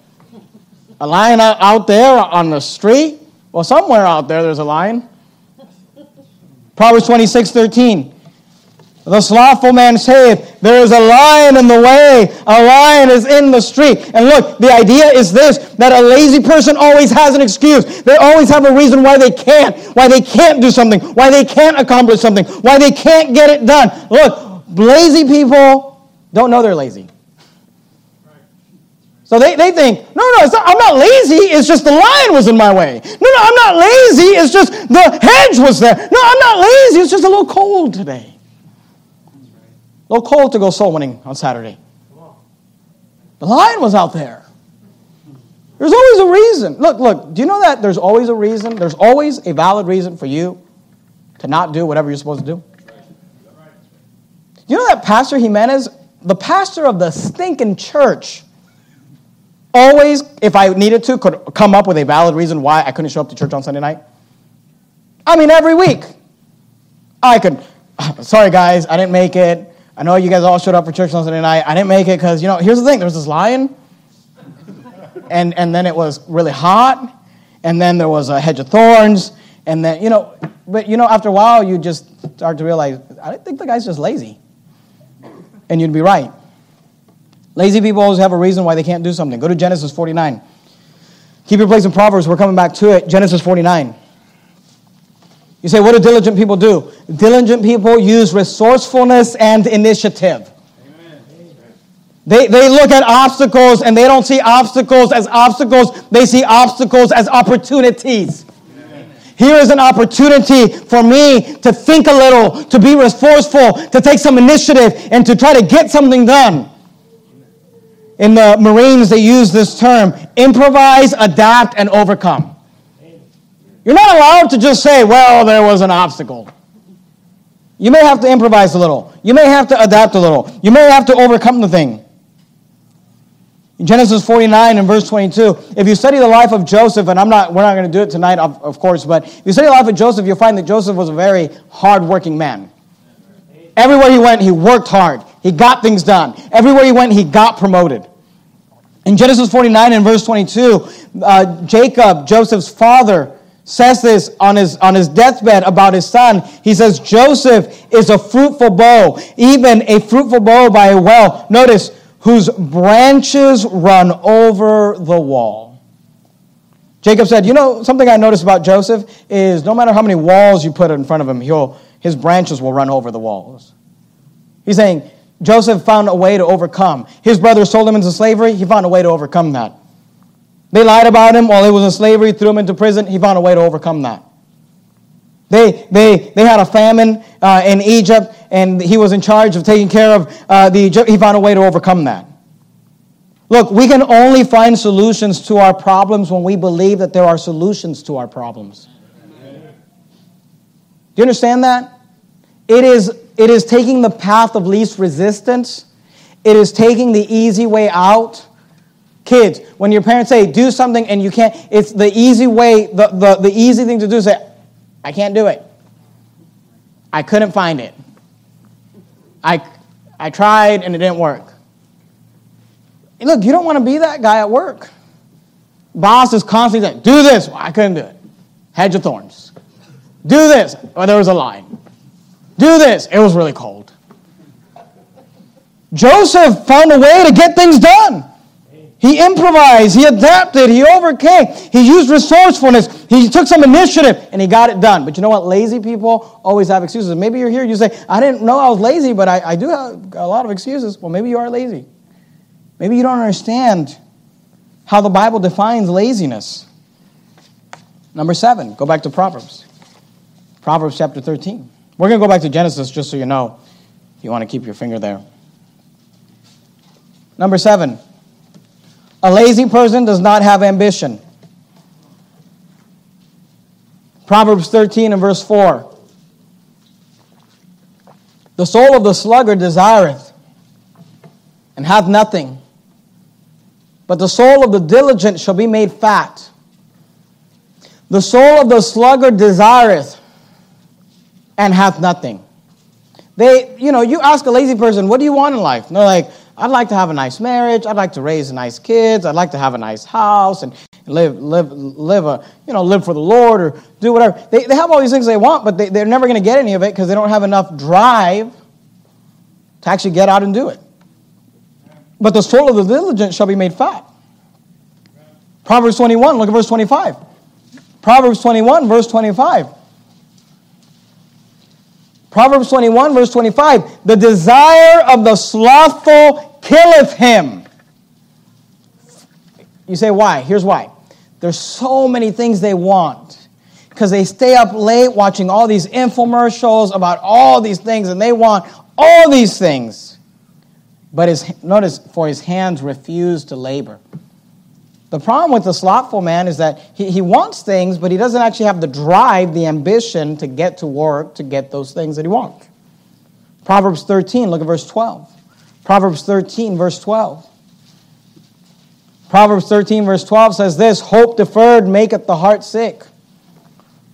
A lion out there on the street? Well, somewhere out there there's a lion. Proverbs 26, 13. The slothful man saith, There is a lion in the way, a lion is in the street. And look, the idea is this that a lazy person always has an excuse. They always have a reason why they can't, why they can't do something, why they can't accomplish something, why they can't get it done. Look, lazy people don't know they're lazy. So they, they think, no, no, not, I'm not lazy. It's just the lion was in my way. No, no, I'm not lazy. It's just the hedge was there. No, I'm not lazy. It's just a little cold today. A call to go soul winning on Saturday. The lion was out there. There's always a reason. Look, look, do you know that there's always a reason? There's always a valid reason for you to not do whatever you're supposed to do? You know that Pastor Jimenez, the pastor of the stinking church, always, if I needed to, could come up with a valid reason why I couldn't show up to church on Sunday night? I mean, every week. I could, [SIGHS] sorry guys, I didn't make it. I know you guys all showed up for church on Sunday night. I didn't make it because, you know, here's the thing there's this lion, and, and then it was really hot, and then there was a hedge of thorns, and then, you know, but, you know, after a while, you just start to realize, I think the guy's just lazy. And you'd be right. Lazy people always have a reason why they can't do something. Go to Genesis 49. Keep your place in Proverbs. We're coming back to it. Genesis 49. You say, what do diligent people do? Diligent people use resourcefulness and initiative. They, they look at obstacles and they don't see obstacles as obstacles, they see obstacles as opportunities. Here is an opportunity for me to think a little, to be resourceful, to take some initiative, and to try to get something done. In the Marines, they use this term improvise, adapt, and overcome. You're not allowed to just say, well, there was an obstacle. You may have to improvise a little. You may have to adapt a little. You may have to overcome the thing. In Genesis 49 and verse 22, if you study the life of Joseph, and I'm not, we're not going to do it tonight, of, of course, but if you study the life of Joseph, you'll find that Joseph was a very hardworking man. Everywhere he went, he worked hard. He got things done. Everywhere he went, he got promoted. In Genesis 49 and verse 22, uh, Jacob, Joseph's father, says this on his, on his deathbed about his son. He says, Joseph is a fruitful bough, even a fruitful bough by a well. Notice, whose branches run over the wall. Jacob said, You know, something I noticed about Joseph is no matter how many walls you put in front of him, he'll, his branches will run over the walls. He's saying, Joseph found a way to overcome. His brothers sold him into slavery. He found a way to overcome that. They lied about him while he was in slavery, threw him into prison. He found a way to overcome that. They, they, they had a famine uh, in Egypt, and he was in charge of taking care of uh, the Egypt. He found a way to overcome that. Look, we can only find solutions to our problems when we believe that there are solutions to our problems. Do you understand that? It is, it is taking the path of least resistance, it is taking the easy way out. Kids, when your parents say do something and you can't, it's the easy way, the, the, the easy thing to do is say, I can't do it. I couldn't find it. I, I tried and it didn't work. Look, you don't want to be that guy at work. Boss is constantly saying, do this. Well, I couldn't do it. Hedge of thorns. Do this. Well, there was a line. Do this. It was really cold. Joseph found a way to get things done. He improvised, he adapted, he overcame, he used resourcefulness, he took some initiative, and he got it done. But you know what? Lazy people always have excuses. Maybe you're here, you say, I didn't know I was lazy, but I, I do have a lot of excuses. Well, maybe you are lazy. Maybe you don't understand how the Bible defines laziness. Number seven, go back to Proverbs. Proverbs chapter 13. We're going to go back to Genesis just so you know. If you want to keep your finger there. Number seven, a lazy person does not have ambition. Proverbs 13 and verse 4. The soul of the sluggard desireth and hath nothing, but the soul of the diligent shall be made fat. The soul of the sluggard desireth and hath nothing. They, you know, you ask a lazy person, what do you want in life? And they're like, I'd like to have a nice marriage. I'd like to raise nice kids. I'd like to have a nice house and live, live, live a, you know, live for the Lord or do whatever. They, they have all these things they want, but they, they're never going to get any of it because they don't have enough drive to actually get out and do it. But the soul of the diligent shall be made fat. Proverbs 21, look at verse 25. Proverbs 21, verse 25. Proverbs 21, verse 25. The desire of the slothful killeth him. You say, why? Here's why. There's so many things they want because they stay up late watching all these infomercials about all these things and they want all these things. But his, notice, for his hands refuse to labor. The problem with the slothful man is that he, he wants things, but he doesn't actually have the drive, the ambition to get to work to get those things that he wants. Proverbs 13, look at verse 12. Proverbs 13, verse 12. Proverbs 13, verse 12 says this Hope deferred maketh the heart sick,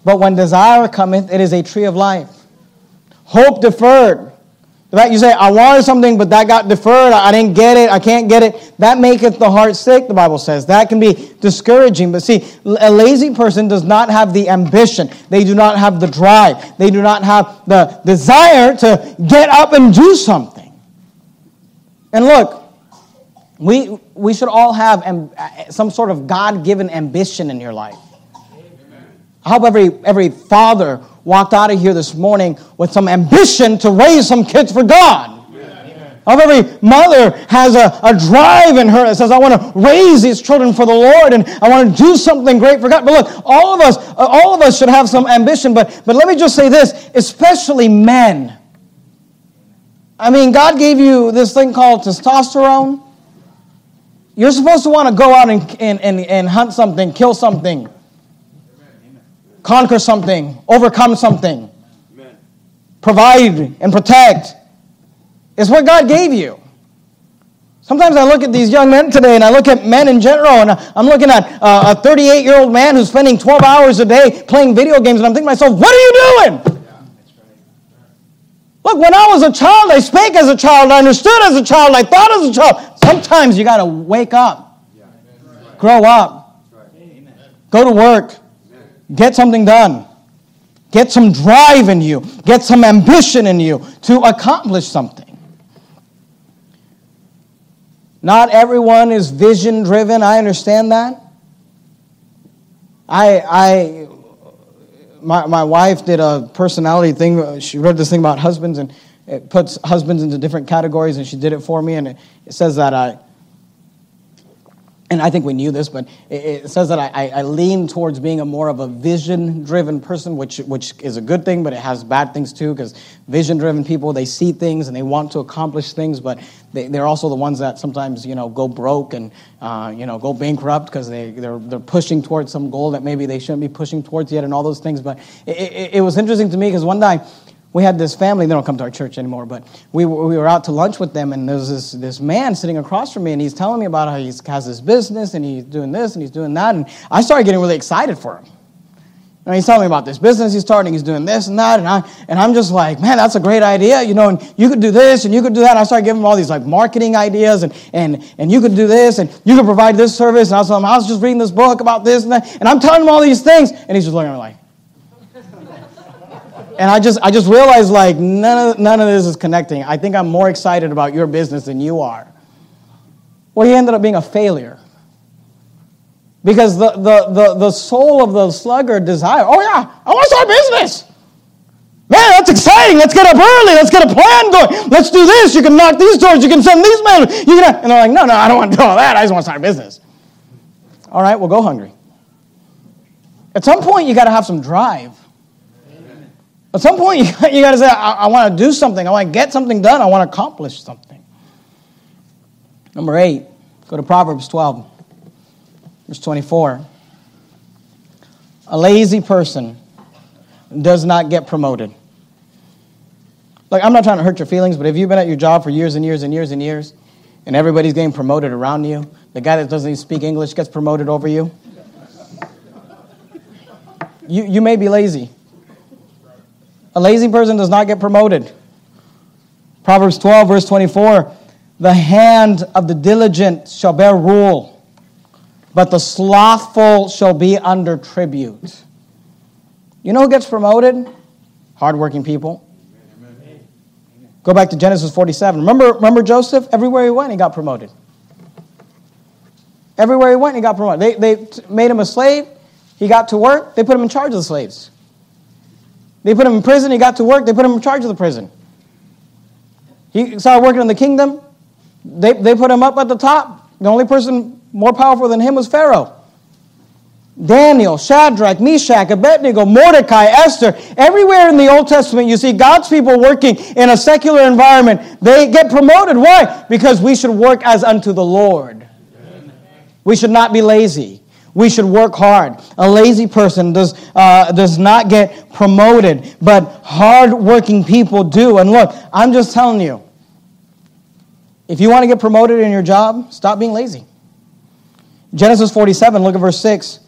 but when desire cometh, it is a tree of life. Hope deferred. The fact you say, I wanted something, but that got deferred, I didn't get it, I can't get it, that maketh the heart sick, the Bible says. That can be discouraging. But see, a lazy person does not have the ambition, they do not have the drive, they do not have the desire to get up and do something. And look, we, we should all have amb- some sort of God given ambition in your life. I hope every, every father walked out of here this morning with some ambition to raise some kids for God. I hope every mother has a, a drive in her that says, I want to raise these children for the Lord and I want to do something great for God. But look, all of us, all of us should have some ambition. But, but let me just say this, especially men. I mean, God gave you this thing called testosterone. You're supposed to want to go out and, and, and, and hunt something, kill something, conquer something, overcome something, provide and protect. It's what God gave you. Sometimes I look at these young men today and I look at men in general and I'm looking at uh, a 38 year old man who's spending 12 hours a day playing video games and I'm thinking to myself, what are you doing? Look, when I was a child, I spake as a child, I understood as a child, I thought as a child. Sometimes you got to wake up, grow up, go to work, get something done, get some drive in you, get some ambition in you to accomplish something. Not everyone is vision driven. I understand that. I, I my, my wife did a personality thing. She read this thing about husbands and it puts husbands into different categories, and she did it for me. And it, it says that I and I think we knew this, but it, says that I, I, lean towards being a more of a vision-driven person, which which is a good thing, but it has bad things too. Because vision-driven people, they see things and they want to accomplish things, but they, they're also the ones that sometimes you know go broke and uh, you know go bankrupt because they they're they're pushing towards some goal that maybe they shouldn't be pushing towards yet, and all those things. But it, it, it was interesting to me because one time we had this family, they don't come to our church anymore, but we, we were out to lunch with them, and there's this, this man sitting across from me, and he's telling me about how he has this business, and he's doing this, and he's doing that, and I started getting really excited for him. And he's telling me about this business he's starting, he's doing this and that, and, I, and I'm just like, man, that's a great idea, you know, and you could do this, and you could do that. And I started giving him all these like marketing ideas, and, and, and you could do this, and you could provide this service, and I was, I was just reading this book about this and that, and I'm telling him all these things, and he's just looking at me like, and I just, I just realized like none of, none of this is connecting. I think I'm more excited about your business than you are. Well, he ended up being a failure. Because the, the, the, the soul of the sluggard desire, oh yeah, I want to start business. Man, that's exciting. Let's get up early. Let's get a plan going. Let's do this. You can knock these doors. You can send these men. You can, and they're like, no, no, I don't want to do all that. I just want to start business. All right, well, go hungry. At some point, you got to have some drive. At some point, [LAUGHS] you, got to say, I, I want to do something. I want to get something done. I want to accomplish something. Number eight, go to Proverbs 12, verse 24. A lazy person does not get promoted. Like, I'm not trying to hurt your feelings, but if you've been at your job for years and years and years and years, and everybody's getting promoted around you, the guy that doesn't even speak English gets promoted over you, you, you may be lazy. A lazy person does not get promoted. Proverbs 12, verse 24 The hand of the diligent shall bear rule, but the slothful shall be under tribute. You know who gets promoted? Hardworking people. Go back to Genesis 47. Remember, remember Joseph? Everywhere he went, he got promoted. Everywhere he went, he got promoted. They, they made him a slave. He got to work. They put him in charge of the slaves. They put him in prison. He got to work. They put him in charge of the prison. He started working in the kingdom. They, they put him up at the top. The only person more powerful than him was Pharaoh. Daniel, Shadrach, Meshach, Abednego, Mordecai, Esther. Everywhere in the Old Testament, you see God's people working in a secular environment. They get promoted. Why? Because we should work as unto the Lord. We should not be lazy. We should work hard. A lazy person does, uh, does not get promoted, but hard-working people do. And look, I'm just telling you, if you want to get promoted in your job, stop being lazy. Genesis 47, look at verse 6.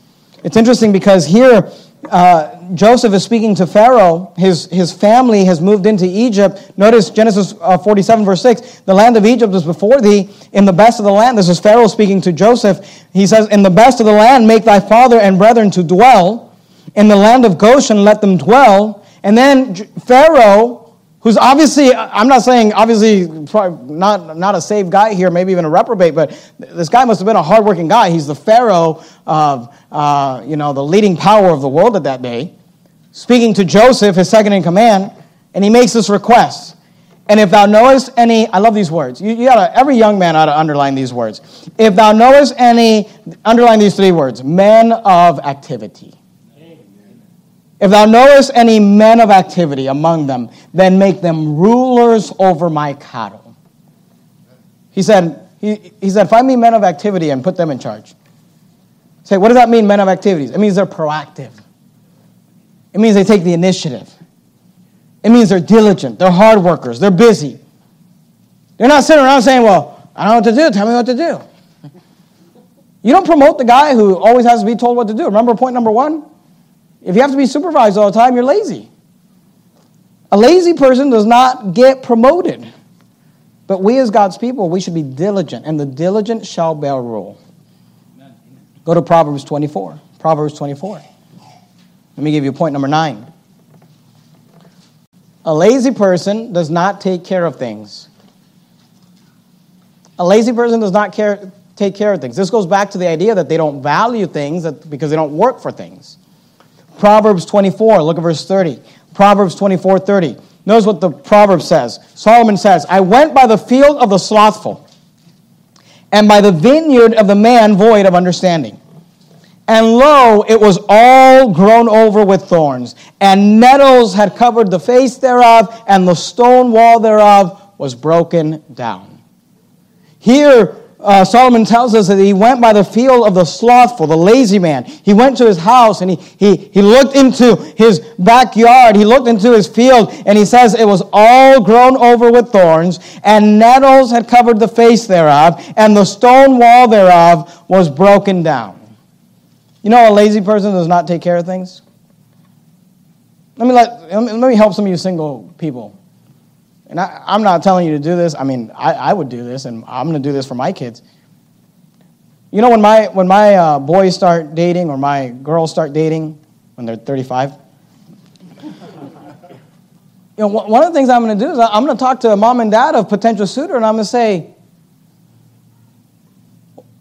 It's interesting because here uh, Joseph is speaking to Pharaoh. His, his family has moved into Egypt. Notice Genesis uh, 47, verse 6. The land of Egypt is before thee, in the best of the land. This is Pharaoh speaking to Joseph. He says, In the best of the land, make thy father and brethren to dwell. In the land of Goshen, let them dwell. And then Pharaoh who's obviously, I'm not saying obviously not, not a saved guy here, maybe even a reprobate, but this guy must have been a hardworking guy. He's the Pharaoh of, uh, you know, the leading power of the world at that day, speaking to Joseph, his second in command, and he makes this request. And if thou knowest any, I love these words. You, you gotta, every young man ought to underline these words. If thou knowest any, underline these three words men of activity. If thou knowest any men of activity among them, then make them rulers over my cattle. He said, he, he said, find me men of activity and put them in charge. Say, what does that mean, men of activities? It means they're proactive. It means they take the initiative. It means they're diligent, they're hard workers, they're busy. They're not sitting around saying, well, I don't know what to do, tell me what to do. [LAUGHS] You don't promote the guy who always has to be told what to do. Remember point number one? If you have to be supervised all the time, you're lazy. A lazy person does not get promoted. But we, as God's people, we should be diligent, and the diligent shall bear rule. Go to Proverbs 24. Proverbs 24. Let me give you point number nine. A lazy person does not take care of things. A lazy person does not care, take care of things. This goes back to the idea that they don't value things because they don't work for things. Proverbs 24, look at verse 30. Proverbs 24, 30. Notice what the proverb says. Solomon says, I went by the field of the slothful and by the vineyard of the man void of understanding. And lo, it was all grown over with thorns, and nettles had covered the face thereof, and the stone wall thereof was broken down. Here, uh, Solomon tells us that he went by the field of the slothful, the lazy man. He went to his house and he, he, he looked into his backyard. He looked into his field and he says it was all grown over with thorns and nettles had covered the face thereof and the stone wall thereof was broken down. You know, a lazy person does not take care of things. Let me, let, let me help some of you single people. And I, am not telling you to do this. I mean, I, I would do this, and I'm going to do this for my kids. You know, when my, when my uh, boys start dating or my girls start dating when they're 35, you know, one of the things I'm going to do is I'm going to talk to mom and dad of potential suitor, and I'm going to say,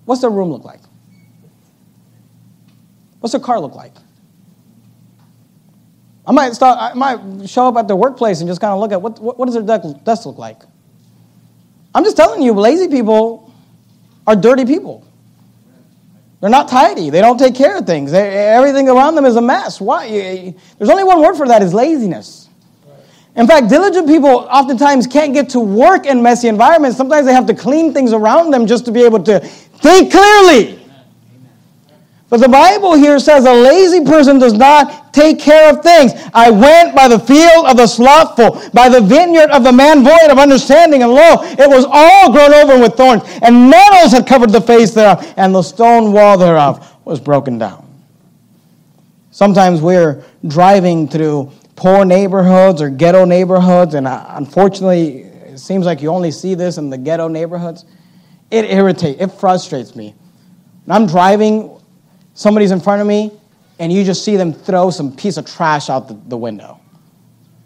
what's their room look like? What's their car look like? I might, start, I might show up at their workplace and just kind of look at what, what, what does their desk look like? I'm just telling you, lazy people are dirty people. They're not tidy. They don't take care of things. They, everything around them is a mess. Why? There's only one word for that is laziness. In fact, diligent people oftentimes can't get to work in messy environments. Sometimes they have to clean things around them just to be able to think clearly. But the Bible here says a lazy person does not take care of things. I went by the field of the slothful, by the vineyard of the man void of understanding, and lo, it was all grown over with thorns, and nettles had covered the face thereof, and the stone wall thereof was broken down. Sometimes we're driving through poor neighborhoods or ghetto neighborhoods, and uh, unfortunately, it seems like you only see this in the ghetto neighborhoods. It irritates, it frustrates me. And I'm driving somebody's in front of me, and you just see them throw some piece of trash out the, the window.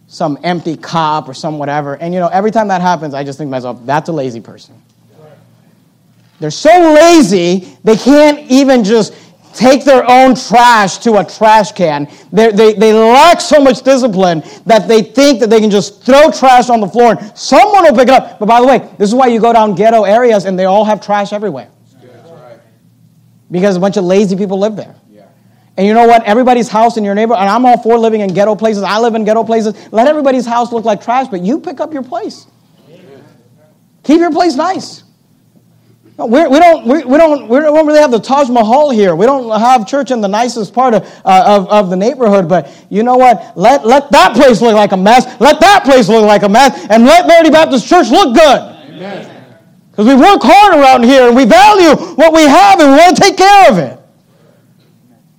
Some empty cup or some whatever. And you know, every time that happens, I just think to myself, that's a lazy person. They're so lazy, they can't even just take their own trash to a trash can. They they lack so much discipline that they think that they can just throw trash on the floor and someone will pick it up. But by the way, this is why you go down ghetto areas and they all have trash everywhere because a bunch of lazy people live there. Yeah. And you know what? Everybody's house in your neighborhood, and I'm all for living in ghetto places. I live in ghetto places. Let everybody's house look like trash, but you pick up your place. Amen. Keep your place nice. We're, we, don't, we, we, don't, we don't really have the Taj Mahal here. We don't have church in the nicest part of, uh, of, of the neighborhood. But you know what? Let, let that place look like a mess. Let that place look like a mess. And let Verity Baptist Church look good. Amen. Because we work hard around here and we value what we have and we want to take care of it.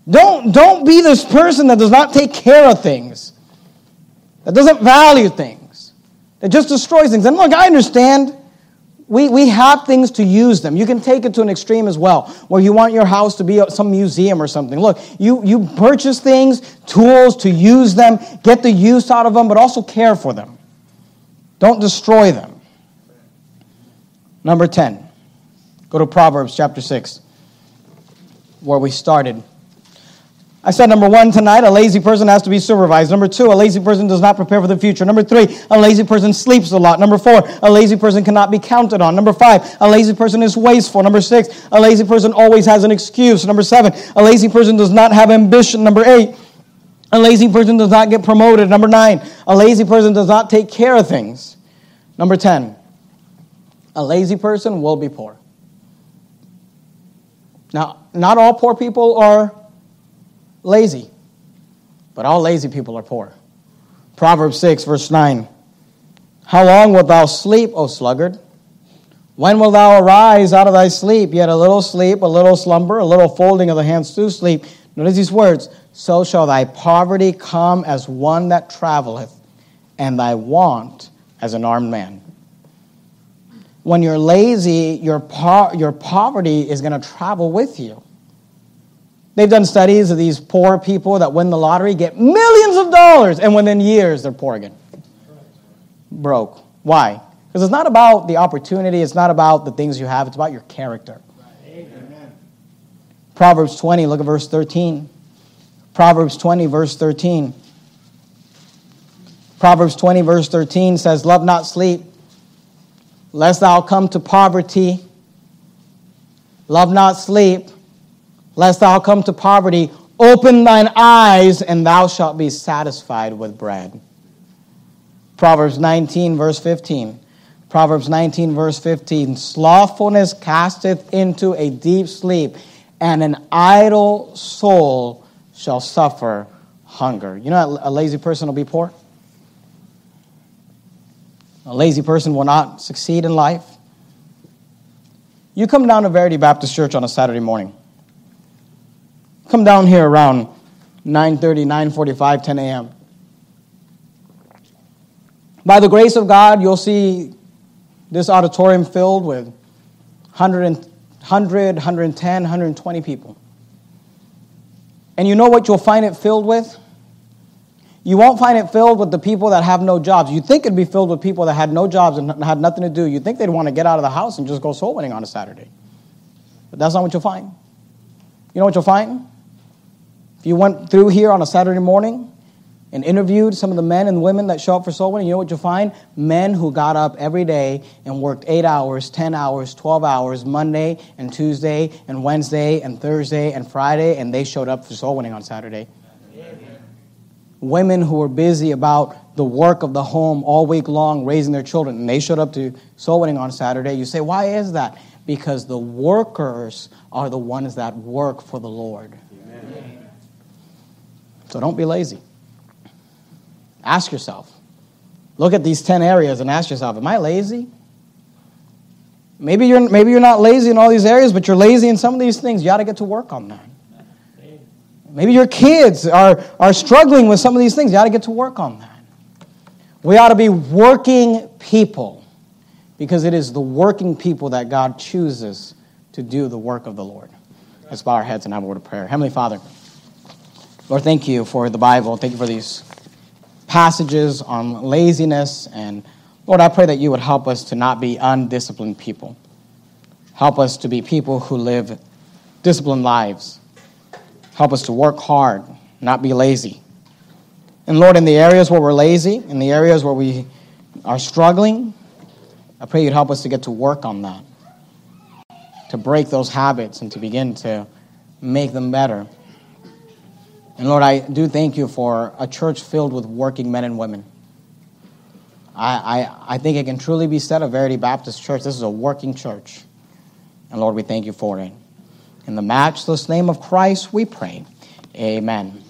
Don't, don't be this person that does not take care of things, that doesn't value things, that just destroys things. And look, I understand. We, we have things to use them. You can take it to an extreme as well, where you want your house to be some museum or something. Look, you, you purchase things, tools to use them, get the use out of them, but also care for them. Don't destroy them. Number 10. Go to Proverbs chapter 6, where we started. I said number one tonight, a lazy person has to be supervised. Number two, a lazy person does not prepare for the future. Number three, a lazy person sleeps a lot. Number four, a lazy person cannot be counted on. Number five, a lazy person is wasteful. Number six, a lazy person always has an excuse. Number seven, a lazy person does not have ambition. Number eight, a lazy person does not get promoted. Number nine, a lazy person does not take care of things. Number 10, a lazy person will be poor. Now, not all poor people are lazy, but all lazy people are poor. Proverbs 6, verse 9. How long wilt thou sleep, O sluggard? When wilt thou arise out of thy sleep? Yet a little sleep, a little slumber, a little folding of the hands to sleep. Notice these words So shall thy poverty come as one that traveleth, and thy want as an armed man when you're lazy, your, po- your poverty is going to travel with you. They've done studies of these poor people that win the lottery, get millions of dollars, and within years they're poor again. Broke. Why? Because it's not about the opportunity, it's not about the things you have, it's about your character. Amen. Proverbs 20, look at verse 13. Proverbs 20, verse 13. Proverbs 20, verse 13 says, Love not sleep lest thou come to poverty, Love not sleep, lest thou come to poverty. Open thine eyes, and thou shalt be satisfied with bread. Proverbs 19, verse 15. Proverbs 19, verse 15. Slothfulness casteth into a deep sleep, and an idle soul shall suffer hunger. You know, a lazy person will be poor. A lazy person will not succeed in life. You come down to Verity Baptist Church on a Saturday morning. Come down here around 9:30, 9:45, 10 a.m. By the grace of God, you'll see this auditorium filled with 100, 100 110, 120 people. And you know what you'll find it filled with? You won't find it filled with the people that have no jobs. You think it'd be filled with people that had no jobs and had nothing to do. You think they'd want to get out of the house and just go soul winning on a Saturday. But that's not what you'll find. You know what you'll find? If you went through here on a Saturday morning and interviewed some of the men and women that show up for soul winning, you know what you'll find? Men who got up every day and worked eight hours, 10 hours, 12 hours, Monday and Tuesday and Wednesday and Thursday and Friday, and they showed up for soul winning on Saturday women who were busy about the work of the home all week long, raising their children, and they showed up to soul winning on Saturday. You say, why is that? Because the workers are the ones that work for the Lord. Amen. So don't be lazy. Ask yourself. Look at these 10 areas and ask yourself, am I lazy? Maybe you're, maybe you're not lazy in all these areas, but you're lazy in some of these things. You got to get to work on that. Maybe your kids are, are struggling with some of these things. You ought to get to work on that. We ought to be working people because it is the working people that God chooses to do the work of the Lord. Let's bow our heads and have a word of prayer. Heavenly Father, Lord, thank you for the Bible. Thank you for these passages on laziness. And Lord, I pray that you would help us to not be undisciplined people. Help us to be people who live disciplined lives Help us to work hard, not be lazy. And Lord, in the areas where we're lazy, in the areas where we are struggling, I pray you'd help us to get to work on that, to break those habits and to begin to make them better. And Lord, I do thank you for a church filled with working men and women. I, I, I think it can truly be said of Verity Baptist Church, this is a working church. And Lord, we thank you for it. In the matchless name of Christ, we pray. Amen.